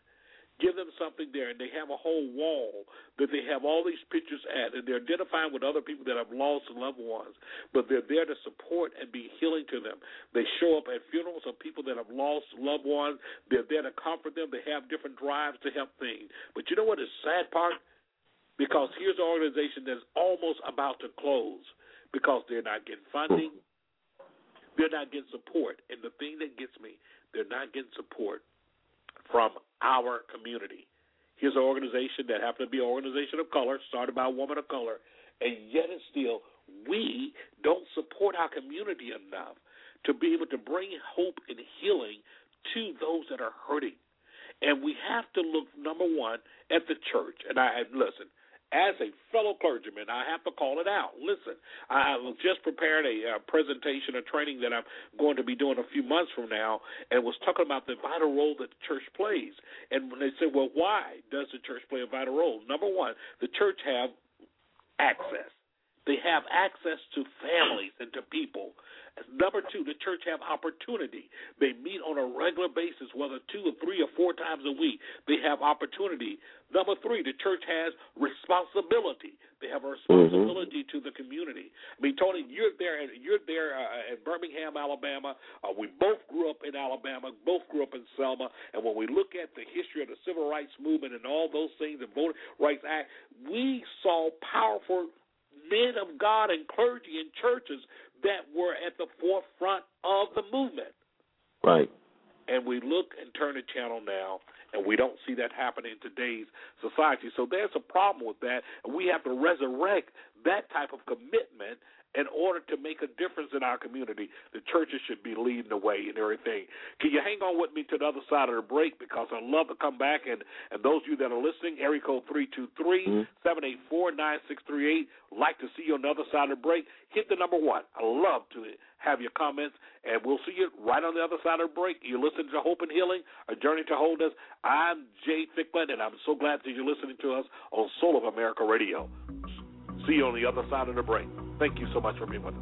Give them something there, and they have a whole wall that they have all these pictures at, and they're identifying with other people that have lost loved ones, but they're there to support and be healing to them. They show up at funerals of people that have lost loved ones. They're there to comfort them. They have different drives to help things. But you know what is sad part? Because here's an organization that's almost about to close because they're not getting funding, they're not getting support. And the thing that gets me, they're not getting support from our community. Here's an organization that happened to be an organization of color, started by a woman of color, and yet and still we don't support our community enough to be able to bring hope and healing to those that are hurting. And we have to look number one at the church. And I listen, as a fellow clergyman, I have to call it out. Listen, I just prepared a uh, presentation, a training that I'm going to be doing a few months from now, and was talking about the vital role that the church plays. And when they said, well, why does the church play a vital role? Number one, the church have access. They have access to families and to people Number two, the church have opportunity. They meet on a regular basis, whether two or three or four times a week. They have opportunity. Number three, the church has responsibility. They have a responsibility mm-hmm. to the community. I mean, Tony, you're there. and You're there uh, in Birmingham, Alabama. Uh, we both grew up in Alabama. Both grew up in Selma. And when we look at the history of the civil rights movement and all those things, the Voting Rights Act, we saw powerful men of God and clergy in churches that were at the forefront of the movement. Right. And we look and turn the channel now, and we don't see that happening in today's society. So there's a problem with that, and we have to resurrect that type of commitment in order to make a difference in our community, the churches should be leading the way and everything. Can you hang on with me to the other side of the break? Because I'd love to come back and, and those of you that are listening, area code 323 mm-hmm. 784 9638, like to see you on the other side of the break. Hit the number one. I love to have your comments, and we'll see you right on the other side of the break. You're listening to Hope and Healing, a journey to wholeness. I'm Jay Thicklin, and I'm so glad that you're listening to us on Soul of America Radio. See you on the other side of the break. Thank you so much for being with us.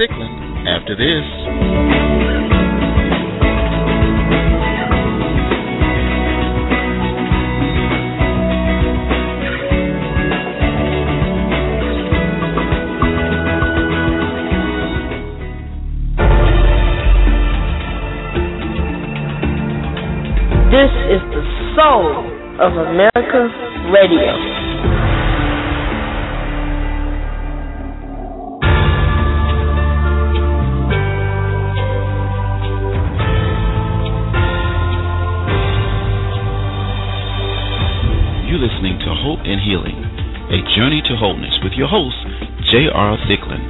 After this. This is the soul of America Radio. Your host, J.R. Thicklin.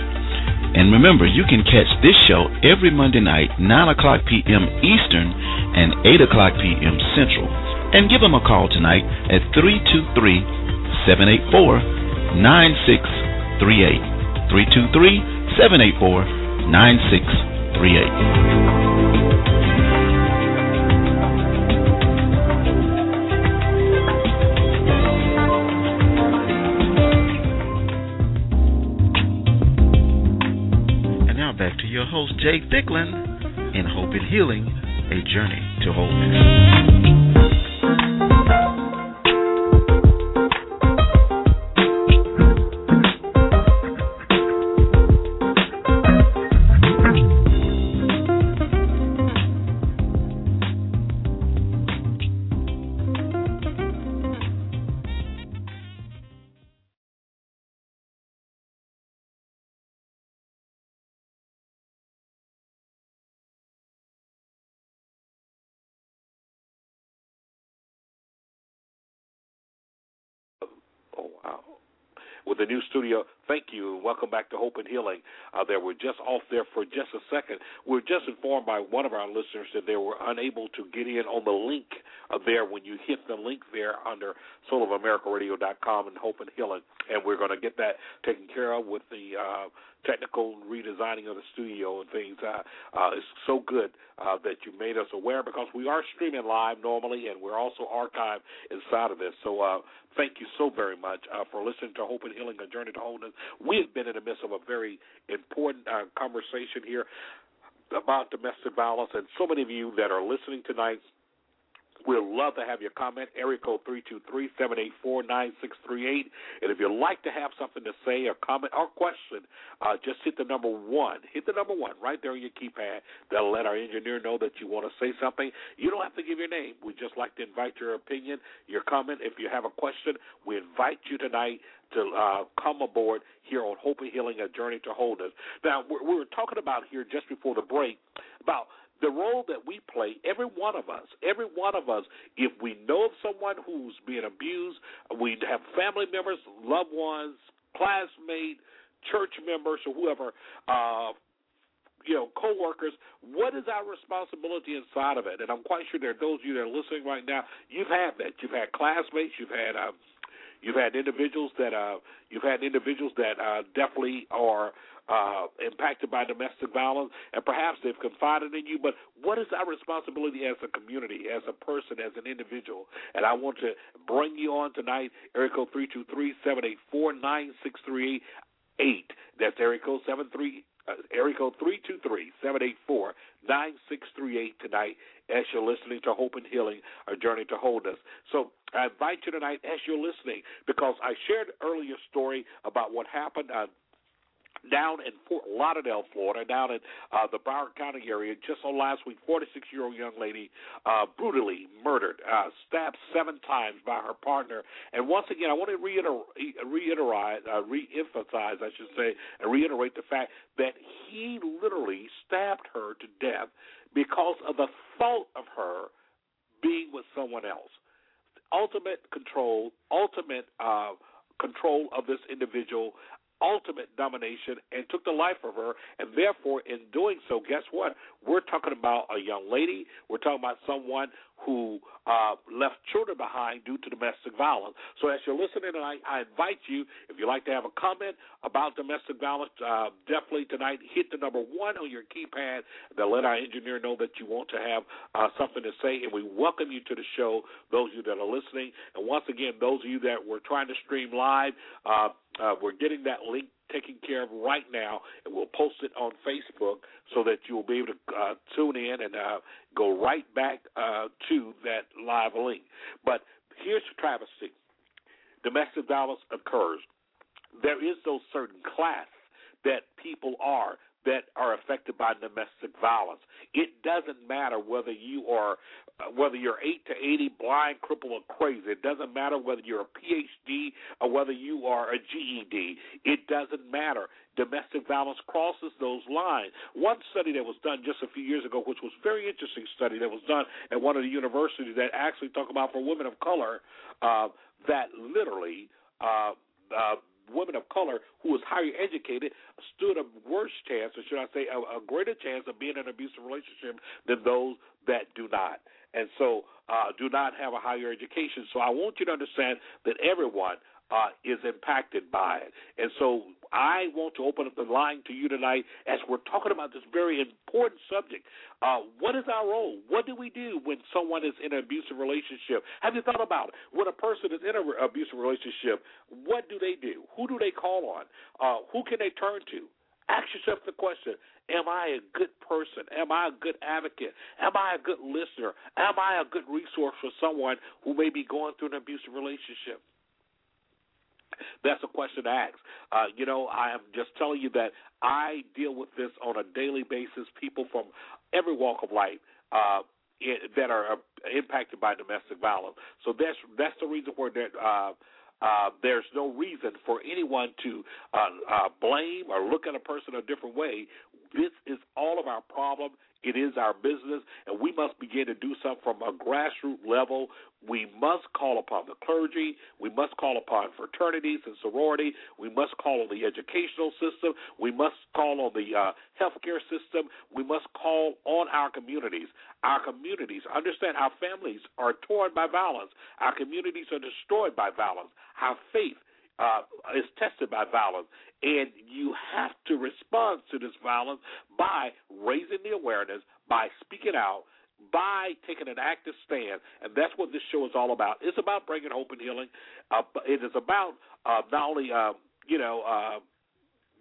And remember, you can catch this show every Monday night, 9 o'clock p.m. Eastern and 8 o'clock p.m. Central. And give them a call tonight at 323 784 9638. 323 784 9638. Healing, a journey with the new studio. Thank you. Welcome back to Hope and Healing. Uh, there, we're just off there for just a second. We are just informed by one of our listeners that they were unable to get in on the link uh, there when you hit the link there under soulofamericaradio.com and Hope and Healing, and we're going to get that taken care of with the. Uh, technical redesigning of the studio and things. Uh, uh, it's so good uh, that you made us aware because we are streaming live normally and we're also archived inside of this. So uh, thank you so very much uh, for listening to Hope and Healing, A Journey to Wholeness. We have been in the midst of a very important uh, conversation here. about domestic violence, and so many of you that are listening tonight We'd love to have your comment. Area code 323-784-9638. And if you'd like to have something to say or comment or question, uh, just hit the number one. Hit the number one right there on your keypad. That'll let our engineer know that you want to say something. You don't have to give your name. We'd just like to invite your opinion, your comment. If you have a question, we invite you tonight to uh, come aboard here on Hope and Healing, a journey to wholeness. Now, we were talking about here just before the break about the role that we play, every one of us, every one of us, if we know of someone who's being abused, we have family members, loved ones, classmates, church members, or whoever, uh, you know, coworkers, what is our responsibility inside of it? And I'm quite sure there are those of you that are listening right now, you've had that. You've had classmates, you've had uh, you've had individuals that uh you've had individuals that uh definitely are uh, impacted by domestic violence, and perhaps they've confided in you. But what is our responsibility as a community, as a person, as an individual? And I want to bring you on tonight, area code three two three seven eight four nine six three eight. That's area code seven three. Uh, area code three two three seven eight four nine six three eight tonight as you're listening to Hope and Healing, a journey to wholeness. So I invite you tonight as you're listening because I shared earlier story about what happened on down in Fort Lauderdale, Florida, down in uh, the Broward County area, just on last week, 46 year old young lady uh, brutally murdered, uh, stabbed seven times by her partner. And once again, I want to reiter- reiterate, uh, re-emphasize, I should say, and reiterate the fact that he literally stabbed her to death because of the thought of her being with someone else. Ultimate control, ultimate uh, control of this individual ultimate domination and took the life of her. And therefore, in doing so, guess what? We're talking about a young lady. We're talking about someone who uh, left children behind due to domestic violence. So as you're listening tonight, I invite you, if you'd like to have a comment about domestic violence, uh, definitely tonight hit the number one on your keypad. They'll let our engineer know that you want to have uh, something to say, and we welcome you to the show, those of you that are listening. And once again, those of you that were trying to stream live, uh, we're getting that link taken care of right now, and we'll post it on Facebook so that you'll be able to uh, tune in and uh, go right back uh, to that live link. But here's the travesty: domestic violence occurs. There is no certain class that people are that are affected by domestic violence. It doesn't matter whether you are uh, whether you're 8 to 80, blind, crippled, or crazy. It doesn't matter whether you're a PhD or whether you are a GED. It doesn't matter. Domestic violence crosses those lines. One study that was done just a few years ago, which was a very interesting study that was done at one of the universities that actually talked about for women of color, uh, that literally uh, uh, women of color who was higher educated stood a worse chance, or should I say, a, a greater chance of being in an abusive relationship than those that do not, and so uh, do not have a higher education. So I want you to understand that everyone uh, is impacted by it. And so I want to open up the line to you tonight as we're talking about this very important subject. Uh, what is our role? What do we do when someone is in an abusive relationship? Have you thought about it? When a person is in an abusive relationship, what do they do? Who do they call on? Uh, who can they turn to? Ask yourself the question Am I a good person? Am I a good advocate? Am I a good listener? Am I a good resource for someone who may be going through an abusive relationship? That's a question to ask. Uh, you know, I am just telling you that I deal with this on a daily basis. People from every walk of life. Uh, that are uh, impacted by domestic violence. So that's that's the reason that. Uh, uh, there's no reason for anyone to uh, uh, blame or look at a person a different way. This is all of our problem. It is our business, and we must begin to do something from a grassroots level. We must call upon the clergy. We must call upon fraternities and sorority. We must call on the educational system. We must call on the uh, healthcare system. We must call on our communities. Our communities, understand, our families are torn by violence. Our communities are destroyed by violence. Our faith uh, is tested by violence. And you have to respond to this violence by raising the awareness, by speaking out, by taking an active stand. And that's what this show is all about. It's about bringing hope and healing. Uh, it is about uh, not only, uh, you know,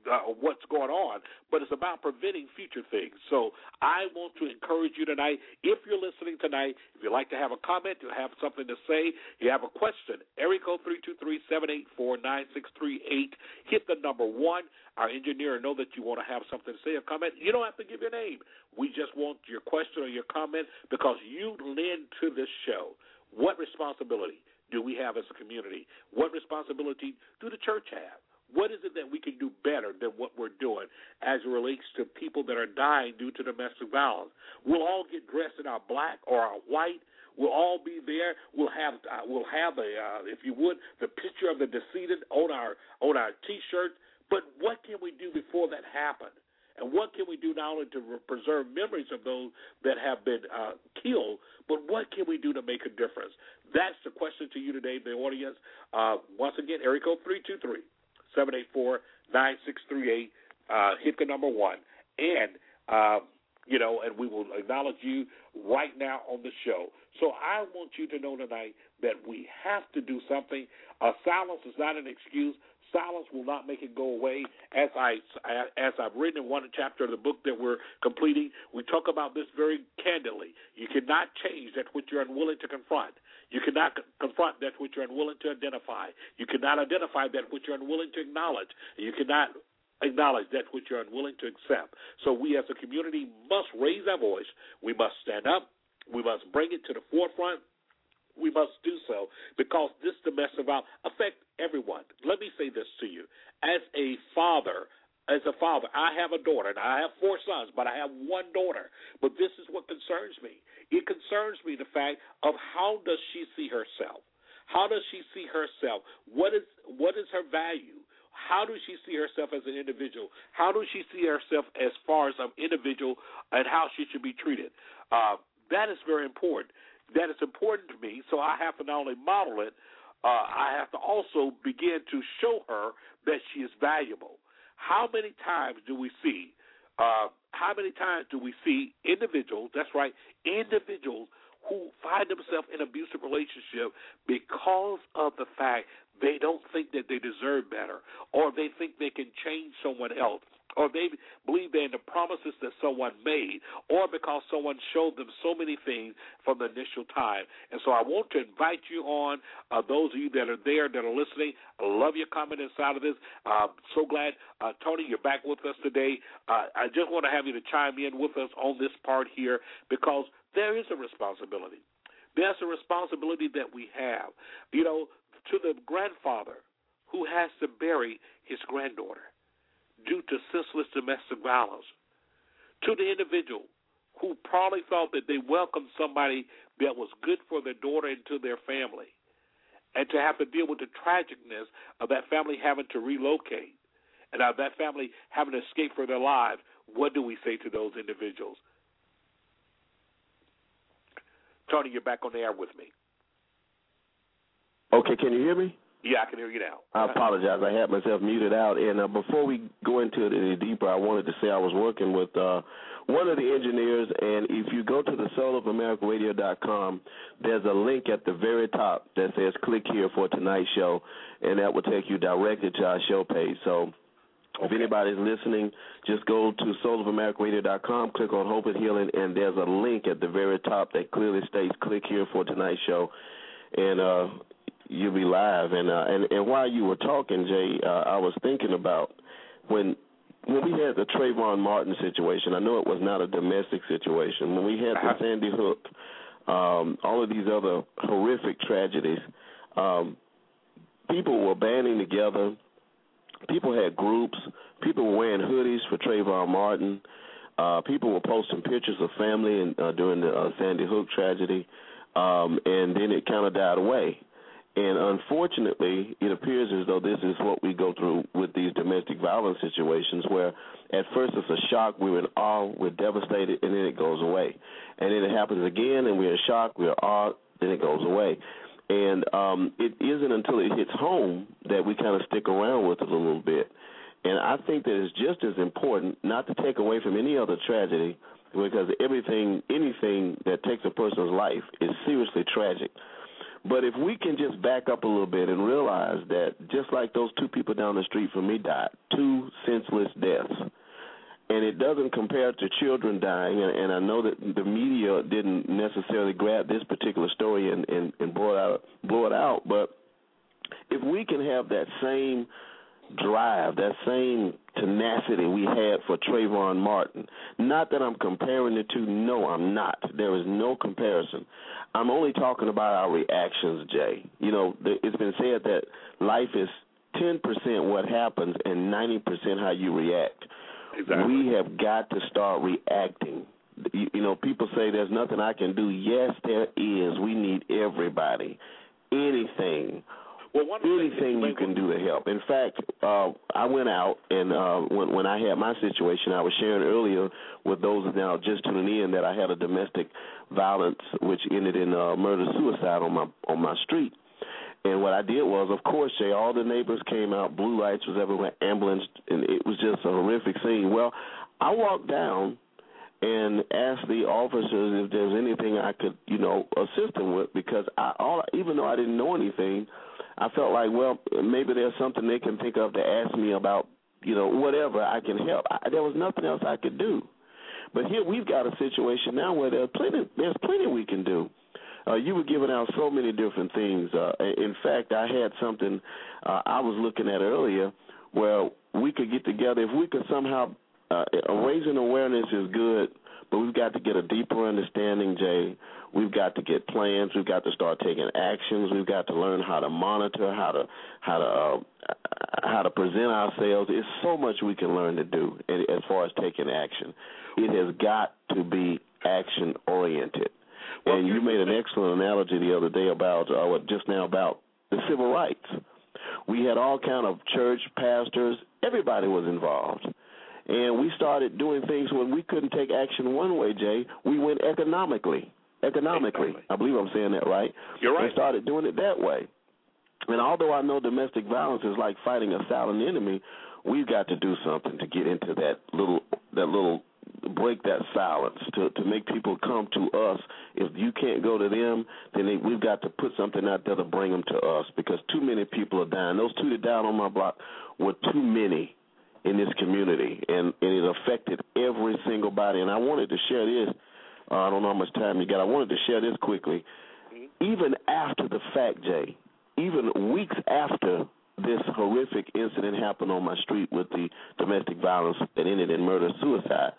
uh, what's going on, but it's about preventing future things. So I want to encourage you tonight. If you're listening tonight, if you'd like to have a comment, you have something to say, you have a question, area code three two three seven eight four nine six three eight. Hit the number one. Our engineer know that you want to have something to say a comment. You don't have to give your name. We just want your question or your comment because you lend to this show. What responsibility do we have as a community? What responsibility do the church have? What is it that we can do better than what we're doing as it relates to people that are dying due to domestic violence? We'll all get dressed in our black or our white. We'll all be there. We'll have uh, we'll have a uh, if you would the picture of the decedent on our on our T-shirt. But what can we do before that happens? And what can we do not only to preserve memories of those that have been uh, killed, but what can we do to make a difference? That's the question to you today, the audience. Uh, once again, code 323 784 9638. Uh, hit the number one. And, uh, you know, and we will acknowledge you right now on the show. So I want you to know tonight that we have to do something. Uh, silence is not an excuse. Silence will not make it go away. As I as I've written in one chapter of the book that we're completing, we talk about this very candidly. You cannot change that which you're unwilling to confront. You cannot confront that which you're unwilling to identify. You cannot identify that which you're unwilling to acknowledge. You cannot acknowledge that which you're unwilling to accept. So we as a community must raise our voice. We must stand up. We must bring it to the forefront. We must do so because this domestic violence affects everyone. Let me say this to you. As a father, as a father, I have a daughter, and I have four sons, but I have one daughter. But this is what concerns me. It concerns me the fact of how does she see herself? How does she see herself? What is what is her value? How does she see herself as an individual? How does she see herself as far as an individual and how she should be treated? Uh, that is very important. That is important to me. So I have to not only model it, uh, I have to also begin to show her that she is valuable. How many times do we see? Uh, how many times do we see individuals? That's right, individuals who find themselves in abusive relationship because of the fact they don't think that they deserve better, or they think they can change someone else, or they believe they're in the promises that someone made, or because someone showed them so many things from the initial time. And so I want to invite you on, uh, those of you that are there that are listening. I love your comment inside of this. Uh, so glad, uh, Tony, you're back with us today. Uh, I just want to have you to chime in with us on this part here because there is a responsibility. There's a responsibility that we have. You know, to the grandfather who has to bury his granddaughter due to senseless domestic violence, to the individual who probably thought that they welcomed somebody that was good for their daughter into their family, and to have to deal with the tragicness of that family having to relocate and of that family having to escape for their lives, what do we say to those individuals? Tony, you're back on the air with me. Okay, can you hear me? Yeah, I can hear you now. I apologize. I had myself muted out. And uh, before we go into it any deeper, I wanted to say I was working with uh, one of the engineers. And if you go to the soulamericaradio.com, there's a link at the very top that says click here for tonight's show. And that will take you directly to our show page. So if anybody's listening, just go to soulamericaradio.com, click on Hope and Healing, and there's a link at the very top that clearly states click here for tonight's show. And uh, you'll be live. And uh, and and while you were talking, Jay, uh, I was thinking about when when we had the Trayvon Martin situation. I know it was not a domestic situation. When we had the uh-huh. Sandy Hook, um, all of these other horrific tragedies, um, people were banding together. People had groups. People were wearing hoodies for Trayvon Martin. Uh, people were posting pictures of family and uh, during the uh, Sandy Hook tragedy, um, and then it kind of died away. And unfortunately, it appears as though this is what we go through with these domestic violence situations where at first it's a shock, we're in awe, we're devastated, and then it goes away. And then it happens again, and we're in shock, we're awe, then it goes away. And um, it isn't until it hits home that we kind of stick around with it a little bit. And I think that it's just as important not to take away from any other tragedy because everything, anything that takes a person's life is seriously tragic. But if we can just back up a little bit and realize that just like those two people down the street from me died, two senseless deaths, and it doesn't compare to children dying. And, and I know that the media didn't necessarily grab this particular story and, and, and blow it out, blow it out. But if we can have that same drive, that same tenacity we had for Trayvon Martin. Not that I'm comparing the two. No, I'm not. There is no comparison. I'm only talking about our reactions, Jay. You know, it's been said that life is 10% what happens and 90% how you react. Exactly. We have got to start reacting. You, you know, people say there's nothing I can do. Yes, there is. We need everybody. Anything well, one anything you can do to help. In fact, uh, I went out and uh, when when I had my situation, I was sharing earlier with those now just tuning in that I had a domestic violence which ended in uh, murder suicide on my on my street. And what I did was, of course, Jay, all the neighbors came out, blue lights was everywhere, ambulance, and it was just a horrific scene. Well, I walked down and asked the officers if there's anything I could, you know, assist them with because I all even though I didn't know anything, I felt like, well, maybe there's something they can think of to ask me about, you know, whatever I can help. I, there was nothing else I could do. But here we've got a situation now where there's plenty, there's plenty we can do. Uh, you were giving out so many different things. Uh, in fact, I had something uh, I was looking at earlier where we could get together if we could somehow uh, raising awareness is good, but we've got to get a deeper understanding, Jay, We've got to get plans. We've got to start taking actions. We've got to learn how to monitor, how to how to uh, how to present ourselves. It's so much we can learn to do as far as taking action. It has got to be action oriented. Well, and you made an excellent analogy the other day about uh, just now about the civil rights. We had all kind of church pastors. Everybody was involved and we started doing things when we couldn't take action one way, Jay. We went economically economically. I believe I'm saying that right. You're right. And started doing it that way. And although I know domestic violence is like fighting a silent enemy, we've got to do something to get into that little that little break that silence to to make people come to us. If you can't go to them, then they, we've got to put something out there to bring them to us because too many people are dying. Those two that died on my block were too many in this community, and, and it affected every single body. And I wanted to share this uh, I don't know how much time you got. I wanted to share this quickly. Mm-hmm. Even after the fact, Jay, even weeks after this horrific incident happened on my street with the domestic violence that ended in murder suicide,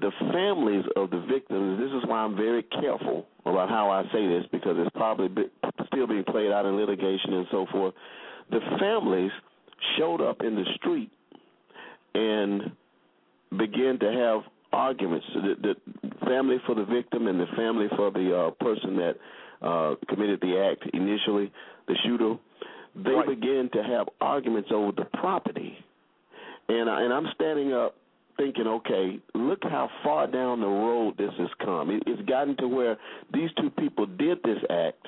the families of the victims, this is why I'm very careful about how I say this because it's probably still being played out in litigation and so forth. The families showed up in the street and began to have arguments. The, the family for the victim and the family for the uh, person that uh, committed the act initially, the shooter, they right. began to have arguments over the property. And I, and I'm standing up thinking, okay, look how far down the road this has come. It, it's gotten to where these two people did this act,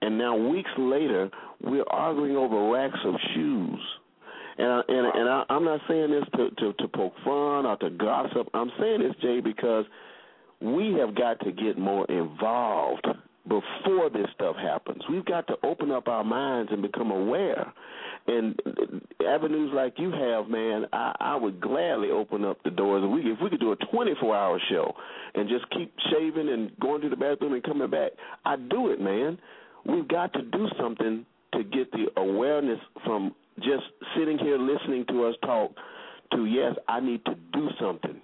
and now weeks later we're arguing over racks of shoes and I, and and I, I'm not saying this to, to to poke fun or to gossip. I'm saying this, Jay, because we have got to get more involved before this stuff happens. We've got to open up our minds and become aware. And avenues like you have, man, I, I would gladly open up the doors. We if we could do a 24-hour show and just keep shaving and going to the bathroom and coming back, I'd do it, man. We've got to do something to get the awareness from just sitting here listening to us talk to yes, I need to do something.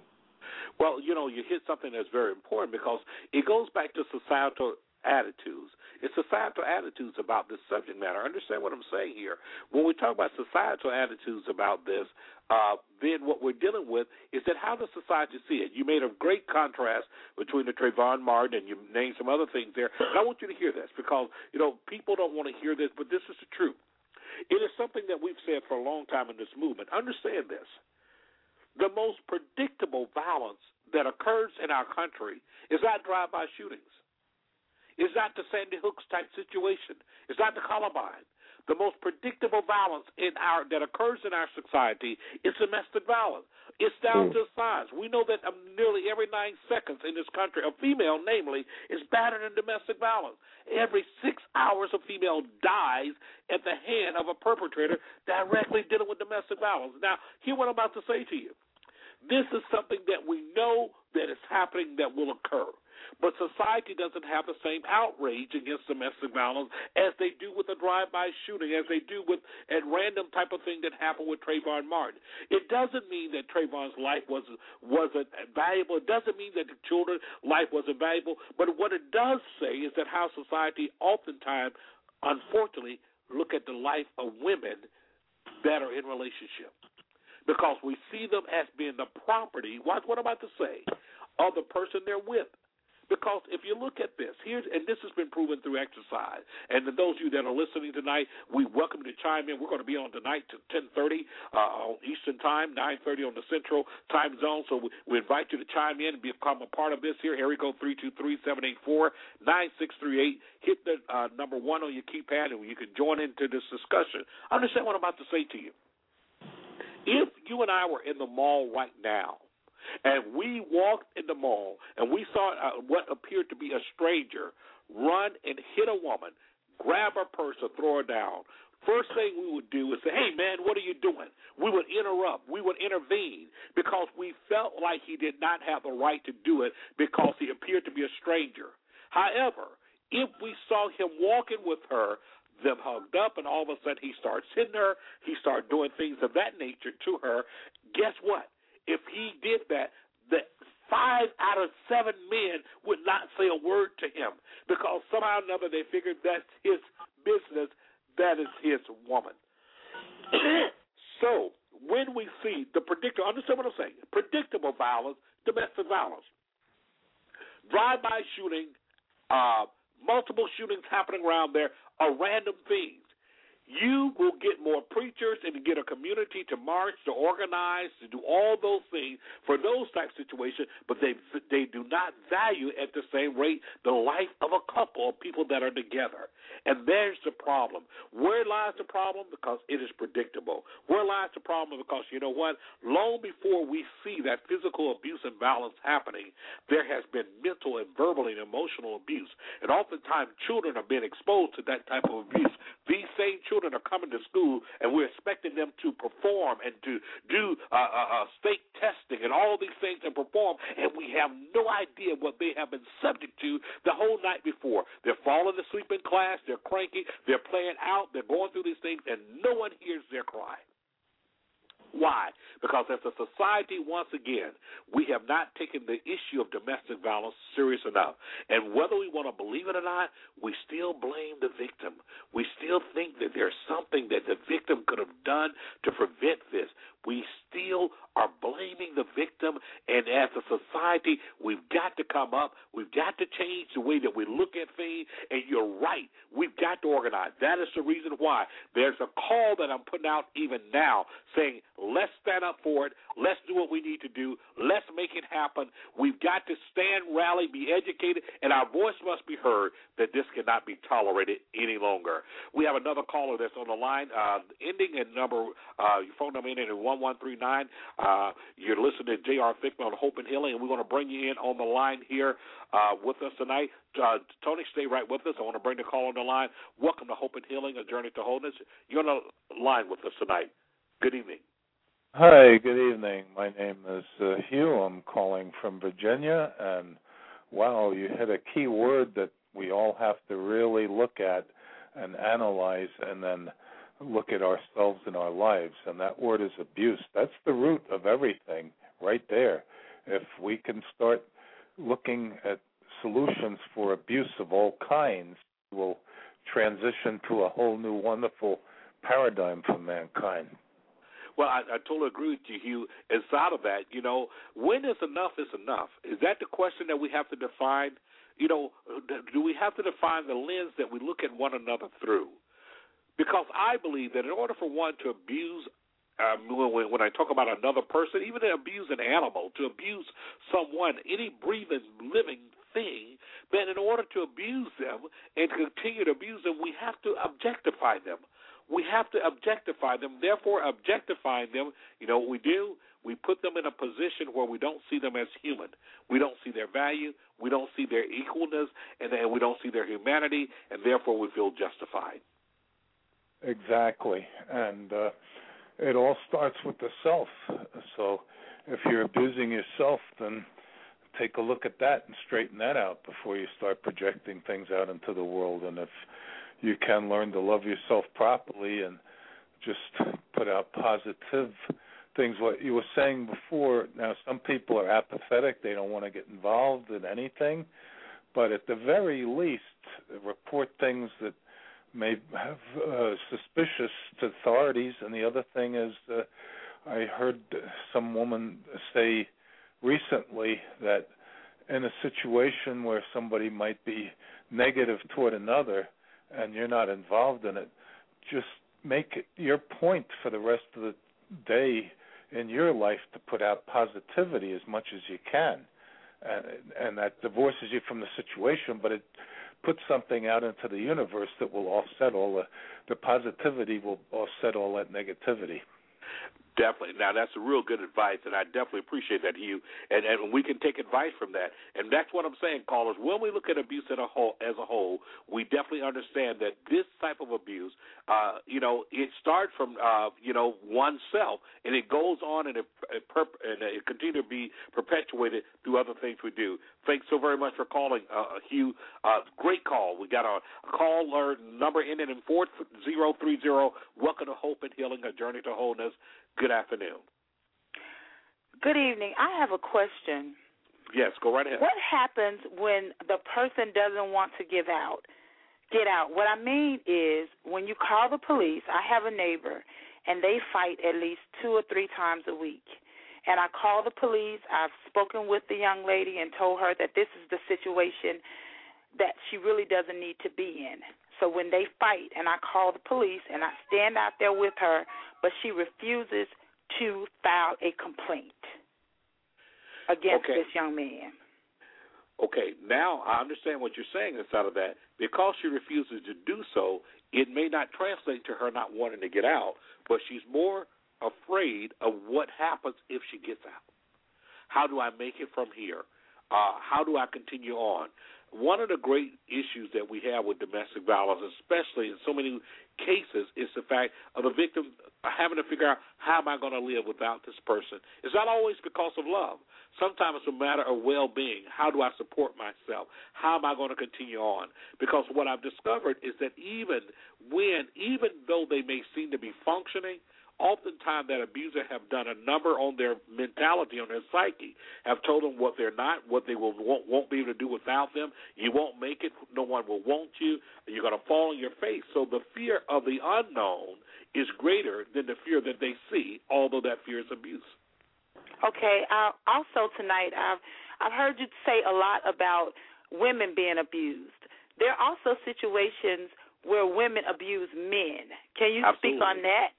Well, you know, you hit something that's very important because it goes back to societal attitudes. It's societal attitudes about this subject matter. Understand what I'm saying here. When we talk about societal attitudes about this, uh, then what we're dealing with is that how does society see it? You made a great contrast between the Trayvon Martin and you named some other things there. And I want you to hear this because, you know, people don't want to hear this, but this is the truth. It is something that we've said for a long time in this movement. Understand this. The most predictable violence that occurs in our country is not drive by shootings. It's not the Sandy Hooks type situation. It's not the Columbine. the most predictable violence in our that occurs in our society is domestic violence. It's down mm. to size. We know that um, nearly every nine seconds in this country, a female, namely, is battered in domestic violence. Every six hours, a female dies at the hand of a perpetrator directly dealing with domestic violence. Now, hear what I'm about to say to you. This is something that we know that is happening that will occur. But society doesn't have the same outrage against domestic violence as they do with a drive-by shooting, as they do with a random type of thing that happened with Trayvon Martin. It doesn't mean that Trayvon's life was wasn't valuable. It doesn't mean that the children's life wasn't valuable. But what it does say is that how society oftentimes, unfortunately, look at the life of women that are in relationships because we see them as being the property. Watch what I'm about to say of the person they're with. Because if you look at this, here's and this has been proven through exercise. And to those of you that are listening tonight, we welcome you to chime in. We're going to be on tonight to 10:30 uh, on Eastern Time, 9:30 on the Central Time Zone. So we, we invite you to chime in and become a part of this here. Area code three two three seven eight four nine six three eight. Hit the uh, number one on your keypad, and you can join into this discussion. Understand what I'm about to say to you. If you and I were in the mall right now and we walked in the mall and we saw uh, what appeared to be a stranger run and hit a woman, grab her purse or throw her down. First thing we would do is say, "Hey, man, what are you doing?" We would interrupt. We would intervene because we felt like he did not have the right to do it because he appeared to be a stranger. However, if we saw him walking with her, them hugged up, and all of a sudden he starts hitting her, he starts doing things of that nature to her. Guess what? If he did that, that five out of seven men would not say a word to him because somehow or another they figured that's his business, that is his woman. so when we see the predictable, understand what I'm saying, predictable violence, domestic violence, drive-by shooting, uh, multiple shootings happening around there are random things you will get more preachers and get a community to march, to organize, to do all those things for those type of situations, but they they do not value at the same rate the life of a couple of people that are together. And there's the problem. Where lies the problem? Because it is predictable. Where lies the problem? Because you know what? Long before we see that physical abuse and violence happening, there has been mental and verbal and emotional abuse. And oftentimes children are being exposed to that type of abuse. These same children children are coming to school and we're expecting them to perform and to do uh, uh, uh, state testing and all these things and perform, and we have no idea what they have been subject to the whole night before. They're falling asleep in class, they're cranky, they're playing out, they're going through these things, and no one hears their cry. Why? Because as a society, once again, we have not taken the issue of domestic violence serious enough. And whether we want to believe it or not, we still blame the victim. We still think that there's something that the victim could have done to prevent this. We still are blaming the victim, and as a society, we've got to come up. We've got to change the way that we look at things. And you're right, we've got to organize. That is the reason why there's a call that I'm putting out even now saying, let's stand up for it. Let's do what we need to do. Let's make it happen. We've got to stand, rally, be educated, and our voice must be heard that this cannot be tolerated any longer. We have another caller that's on the line, uh, ending in number, uh, your phone number ending in 1139. Uh, you're listening to J.R. Thicklin on Hope and Healing, and we're going to bring you in on the line here uh, with us tonight. Uh, Tony, stay right with us. I want to bring the call on the line. Welcome to Hope and Healing, a journey to wholeness. You're on the line with us tonight. Good evening. Hi, good evening. My name is uh, Hugh. I'm calling from Virginia, and wow, you hit a key word that we all have to really look at and analyze, and then look at ourselves in our lives, and that word is abuse. That's the root of everything right there. If we can start looking at solutions for abuse of all kinds, we'll transition to a whole new wonderful paradigm for mankind. Well, I, I totally agree with you, Hugh. Inside of that, you know, when is enough is enough? Is that the question that we have to define? You know, do we have to define the lens that we look at one another through? Because I believe that in order for one to abuse um, when, when I talk about another person, even to abuse an animal, to abuse someone, any breathing, living thing, then in order to abuse them and continue to abuse them, we have to objectify them. we have to objectify them. Therefore, objectifying them, you know what we do? We put them in a position where we don't see them as human. We don't see their value. We don't see their equalness, and, and we don't see their humanity, and therefore we feel justified. Exactly, and uh, it all starts with the self. So, if you're abusing yourself, then take a look at that and straighten that out before you start projecting things out into the world. And if you can learn to love yourself properly and just put out positive things what you were saying before now some people are apathetic they don't want to get involved in anything but at the very least report things that may have uh, suspicious authorities and the other thing is uh, i heard some woman say recently that in a situation where somebody might be negative toward another and you're not involved in it, just make it your point for the rest of the day in your life to put out positivity as much as you can. And, and that divorces you from the situation, but it puts something out into the universe that will offset all the the positivity will offset all that negativity. Definitely. Now that's a real good advice, and I definitely appreciate that, Hugh. And and we can take advice from that. And that's what I'm saying, callers. When we look at abuse as a whole, as a whole, we definitely understand that this type of abuse, uh, you know, it starts from uh, you know oneself, and it goes on and it it, perp- and it continues to be perpetuated through other things we do. Thanks so very much for calling, uh, Hugh. Uh, great call. We got a, caller number ending in four zero three zero. Welcome to Hope and Healing, a journey to wholeness. Good afternoon. Good evening. I have a question. Yes, go right ahead. What happens when the person doesn't want to give out? Get out. What I mean is when you call the police, I have a neighbor and they fight at least two or three times a week. And I call the police. I've spoken with the young lady and told her that this is the situation that she really doesn't need to be in. So when they fight and I call the police and I stand out there with her, but she refuses to file a complaint against okay. this young man. Okay, now I understand what you're saying inside of that. Because she refuses to do so, it may not translate to her not wanting to get out, but she's more afraid of what happens if she gets out. How do I make it from here? Uh, how do I continue on? One of the great issues that we have with domestic violence, especially in so many cases, is the fact of the victim having to figure out how am I going to live without this person. It's not always because of love. Sometimes it's a matter of well-being. How do I support myself? How am I going to continue on? Because what I've discovered is that even when, even though they may seem to be functioning, oftentimes that abuser have done a number on their mentality, on their psyche, have told them what they're not, what they will won't, won't be able to do without them. You won't make it. No one will want you. You're going to fall on your face. So the fear of the unknown is greater than the fear that they see, although that fear is abuse. Okay. Uh, also tonight, I've I've heard you say a lot about women being abused. There are also situations where women abuse men. Can you Absolutely. speak on that?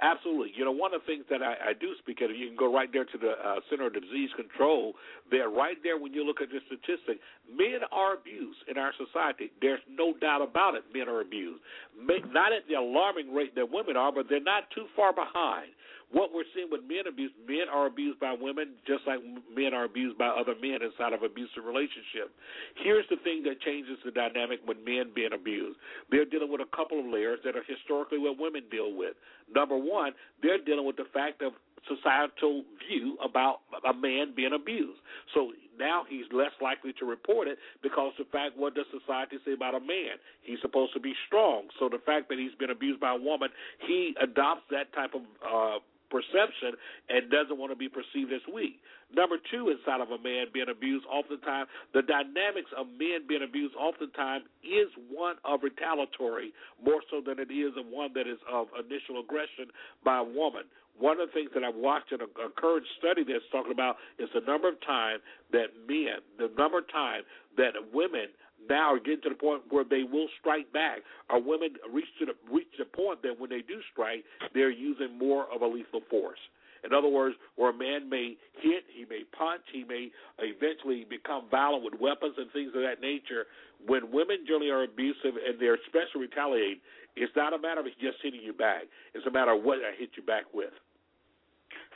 Absolutely. You know, one of the things that I, I do speak of, you can go right there to the uh, Center of Disease Control. There, right there, when you look at the statistic, men are abused in our society. There's no doubt about it. Men are abused. Not at the alarming rate that women are, but they're not too far behind what we're seeing with men abuse, men are abused by women just like men are abused by other men inside of abusive relationship. Here's the thing that changes the dynamic when men being abused. They're dealing with a couple of layers that are historically what women deal with. Number one, they're dealing with the fact of societal view about a man being abused. So now he's less likely to report it because the fact what does society say about a man? He's supposed to be strong. So the fact that he's been abused by a woman, he adopts that type of uh perception and doesn't want to be perceived as weak. Number two, inside of a man being abused, oftentimes the dynamics of men being abused, oftentimes is one of retaliatory more so than it is of one that is of initial aggression by a woman. One of the things that I've watched in a, a current study that's talking about is the number of times that men, the number of times that women now are getting to the point where they will strike back. Our women reach to the reach the point that when they do strike, they're using more of a lethal force. In other words, where a man may hit, he may punch, he may eventually become violent with weapons and things of that nature. When women generally are abusive and they're especially retaliate, it's not a matter of just hitting you back. It's a matter of what I hit you back with.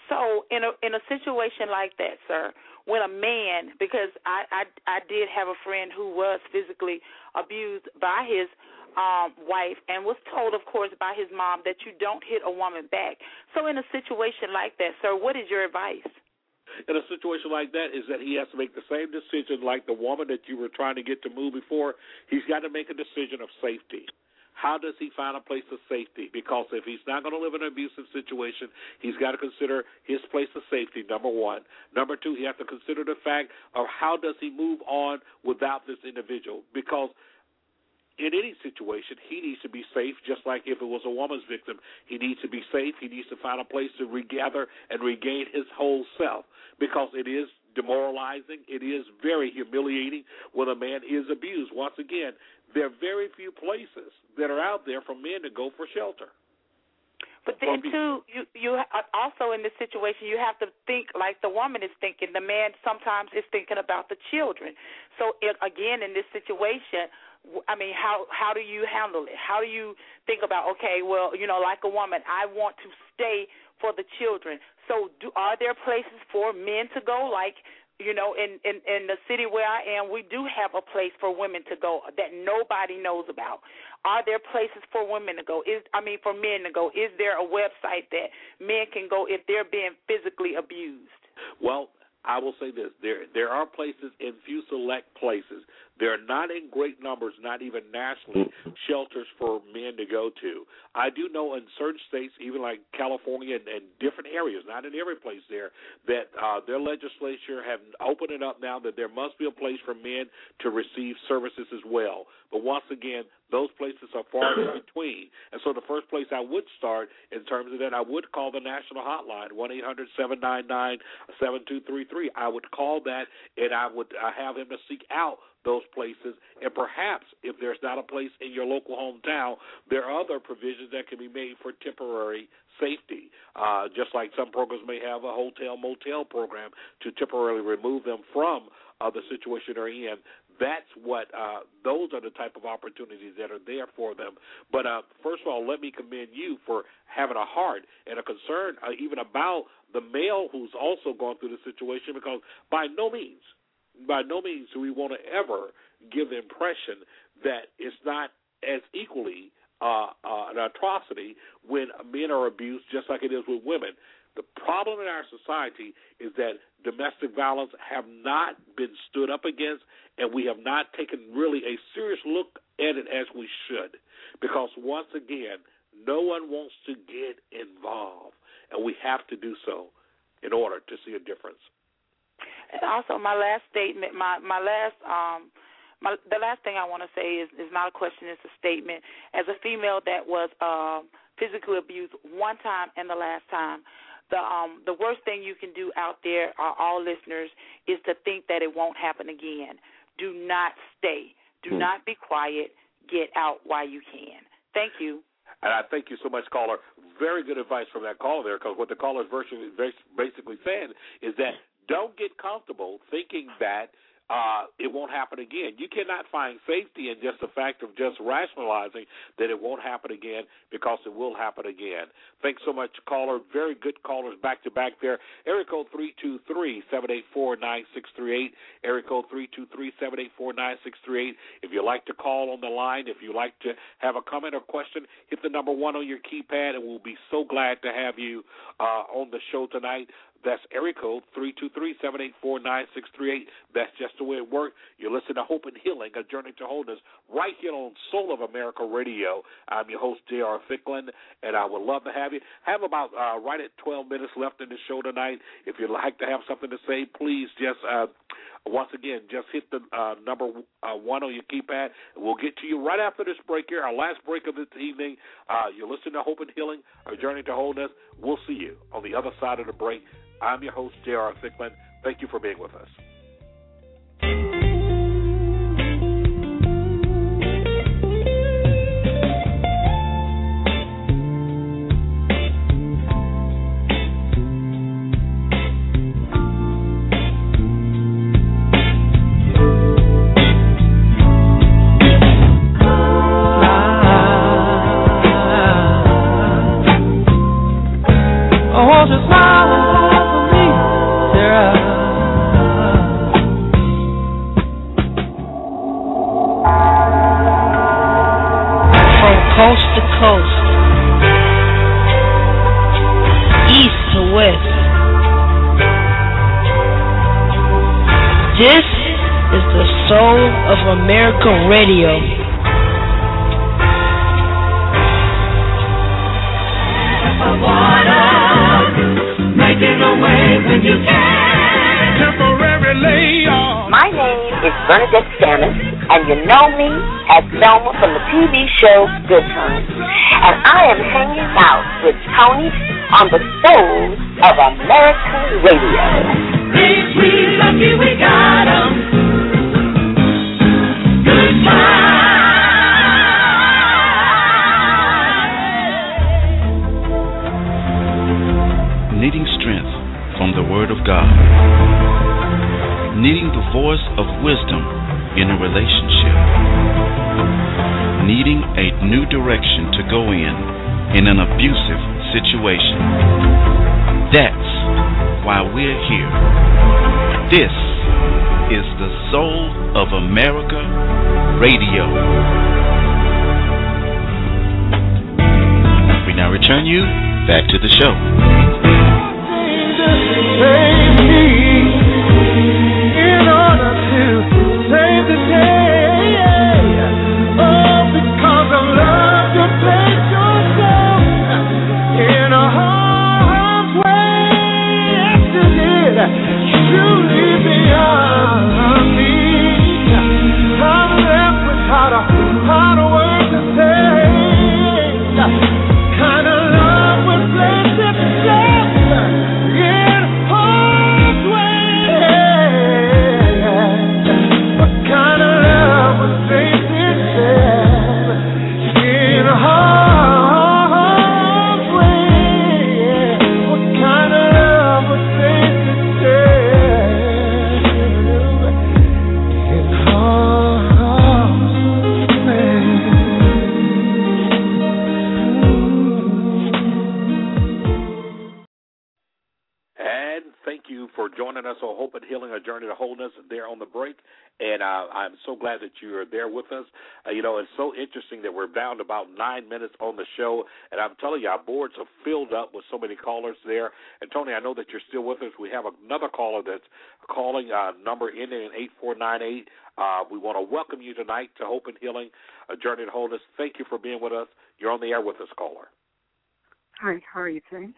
So in a in a situation like that, sir, when a man, because I I I did have a friend who was physically abused by his um wife and was told of course by his mom that you don't hit a woman back. So in a situation like that, sir, what is your advice? in a situation like that is that he has to make the same decision like the woman that you were trying to get to move before. He's got to make a decision of safety. How does he find a place of safety? Because if he's not going to live in an abusive situation, he's got to consider his place of safety, number one. Number two, he has to consider the fact of how does he move on without this individual. Because in any situation, he needs to be safe, just like if it was a woman's victim. He needs to be safe. He needs to find a place to regather and regain his whole self because it is demoralizing. It is very humiliating when a man is abused. Once again, there are very few places that are out there for men to go for shelter. But then too, you you also in this situation you have to think like the woman is thinking. The man sometimes is thinking about the children. So it, again, in this situation, I mean, how how do you handle it? How do you think about okay, well, you know, like a woman, I want to stay for the children. So, do are there places for men to go? Like you know, in, in in the city where I am, we do have a place for women to go that nobody knows about. Are there places for women to go? Is I mean, for men to go? Is there a website that men can go if they're being physically abused? Well, I will say this: there there are places in few select places. There are not in great numbers, not even nationally, shelters for men to go to. I do know in certain states, even like California and, and different areas, not in every place there, that uh, their legislature have opened it up now that there must be a place for men to receive services as well. But once again, those places are far in between. And so the first place I would start in terms of that, I would call the national hotline, one eight hundred seven nine nine seven two three three. I would call that, and I would uh, have him to seek out those places. And perhaps if there's not a place in your local hometown, there are other provisions that can be made for temporary safety. Uh, just like some programs may have a hotel motel program to temporarily remove them from uh, the situation they're in that's what uh, those are the type of opportunities that are there for them. But uh, first of all, let me commend you for having a heart and a concern uh, even about the male who's also gone through the situation because by no means, by no means do we want to ever give the impression that it's not as equally uh, uh, an atrocity when men are abused just like it is with women. The problem in our society is that domestic violence have not been stood up against, and we have not taken really a serious look at it as we should. Because once again, no one wants to get involved, and we have to do so in order to see a difference. And also, my last statement, my my last um, my the last thing I want to say is is not a question, it's a statement. As a female that was um, physically abused one time and the last time, the um the worst thing you can do out there, uh, all listeners, is to think that it won't happen again. Do not stay. Do hmm. not be quiet. Get out while you can. Thank you. And I thank you so much, caller. Very good advice from that caller there, because what the caller is basically saying is that don't get comfortable thinking that uh, it won't happen again. You cannot find safety in just the fact of just rationalizing that it won't happen again because it will happen again. Thanks so much, caller. Very good callers back to back there. Area code three two three seven eight four nine six three eight. Area code three two three seven eight four nine six three eight. If you'd like to call on the line, if you'd like to have a comment or question, hit the number one on your keypad, and we'll be so glad to have you uh, on the show tonight. That's area code three two three seven eight four nine six three eight. That's just the way it works. You're listening to Hope and Healing, a journey to wholeness, right here on Soul of America Radio. I'm your host, J.R. Thicklin, and I would love to have you. Have about uh, right at 12 minutes left in the show tonight. If you'd like to have something to say, please just uh, once again, just hit the uh, number uh, one on your keypad. We'll get to you right after this break here, our last break of this evening. Uh, you're listening to Hope and Healing, a journey to wholeness. We'll see you on the other side of the break. I'm your host, J.R. Thicklin. Thank you for being with us. Temporary layoff. My name is Bernadette Stanis, and you know me as Thelma from the TV show Good Times. And I am hanging out with Tony on the Soul of American Radio. Ain't we lucky we got 'em? Needing the voice of wisdom in a relationship, needing a new direction to go in in an abusive situation. That's why we're here. This is the Soul of America Radio. We now return you back to the show. To save the day. I'm so glad that you are there with us. Uh, you know, it's so interesting that we're down to about nine minutes on the show. And I'm telling you, our boards are filled up with so many callers there. And Tony, I know that you're still with us. We have another caller that's calling, uh, number ending in 8498. Uh, we want to welcome you tonight to Hope and Healing, a journey to wholeness. Thank you for being with us. You're on the air with us, caller. Hi, how are you today?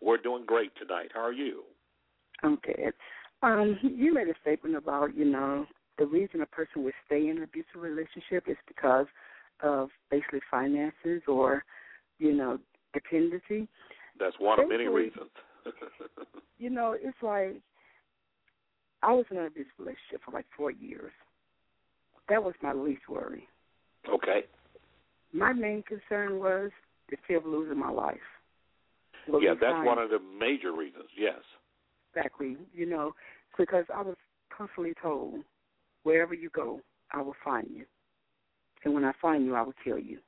We're doing great tonight. How are you? I'm good. Um, you made a statement about, you know, the reason a person would stay in an abusive relationship is because of basically finances or, you know, dependency. That's one of many reasons. You know, it's like I was in an abusive relationship for like four years. That was my least worry. okay. My main concern was the fear of losing my life. Losing Yeah, that's time. one of the major reasons. Yes. exactly, you know, because I was constantly told, wherever you go, I will find you. And when I find you, I will kill you.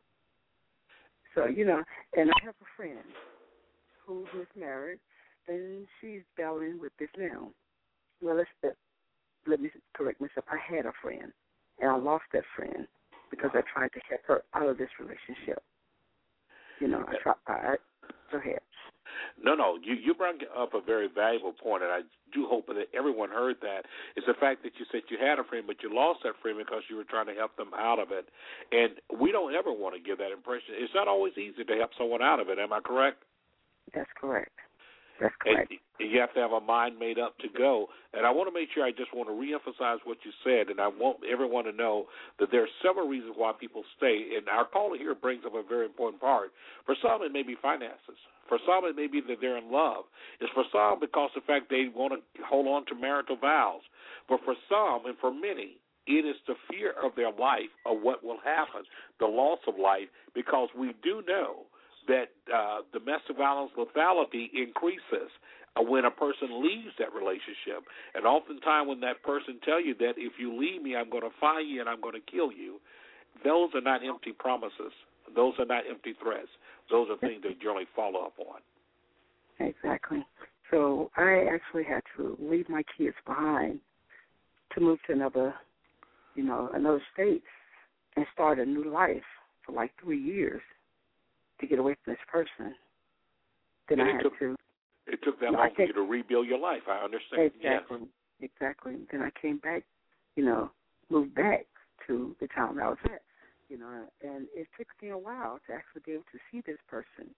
So, you know, and I have a friend who's mismarried, and she's battling with this now. Well, let's, let, let me correct myself. I had a friend, and I lost that friend because I tried to help her out of this relationship. You know, I tried. I, go ahead. No, no, you you brought up a very valuable point, and I do hope that everyone heard that. It's the fact that you said you had a friend, but you lost that friend because you were trying to help them out of it. And we don't ever want to give that impression. It's not always easy to help someone out of it. Am I correct? That's correct. That's And you have to have a mind made up to go. And I want to make sure I just want to reemphasize what you said, and I want everyone to know that there are several reasons why people stay. And our caller here brings up a very important part. For some, it may be finances. For some, it may be that they're in love. It's for some because the fact they want to hold on to marital vows. But for some, and for many, it is the fear of their life, of what will happen, the loss of life, because we do know that uh, domestic violence lethality increases uh, when a person leaves that relationship. And oftentimes, when that person tell you that if you leave me, I'm going to find you and I'm going to kill you, those are not empty promises. Those are not empty threats. Those are things they generally follow up on. Exactly. So I actually had to leave my kids behind to move to another, you know, another state and start a new life for like three years to get away from this person. Then And I it had took- to It took that No, long for you to rebuild your life. I understand. exactly, Yes. exactly. Then I came back, you know, moved back to the town I was at, you know, and it took me a while to actually be able to see this person,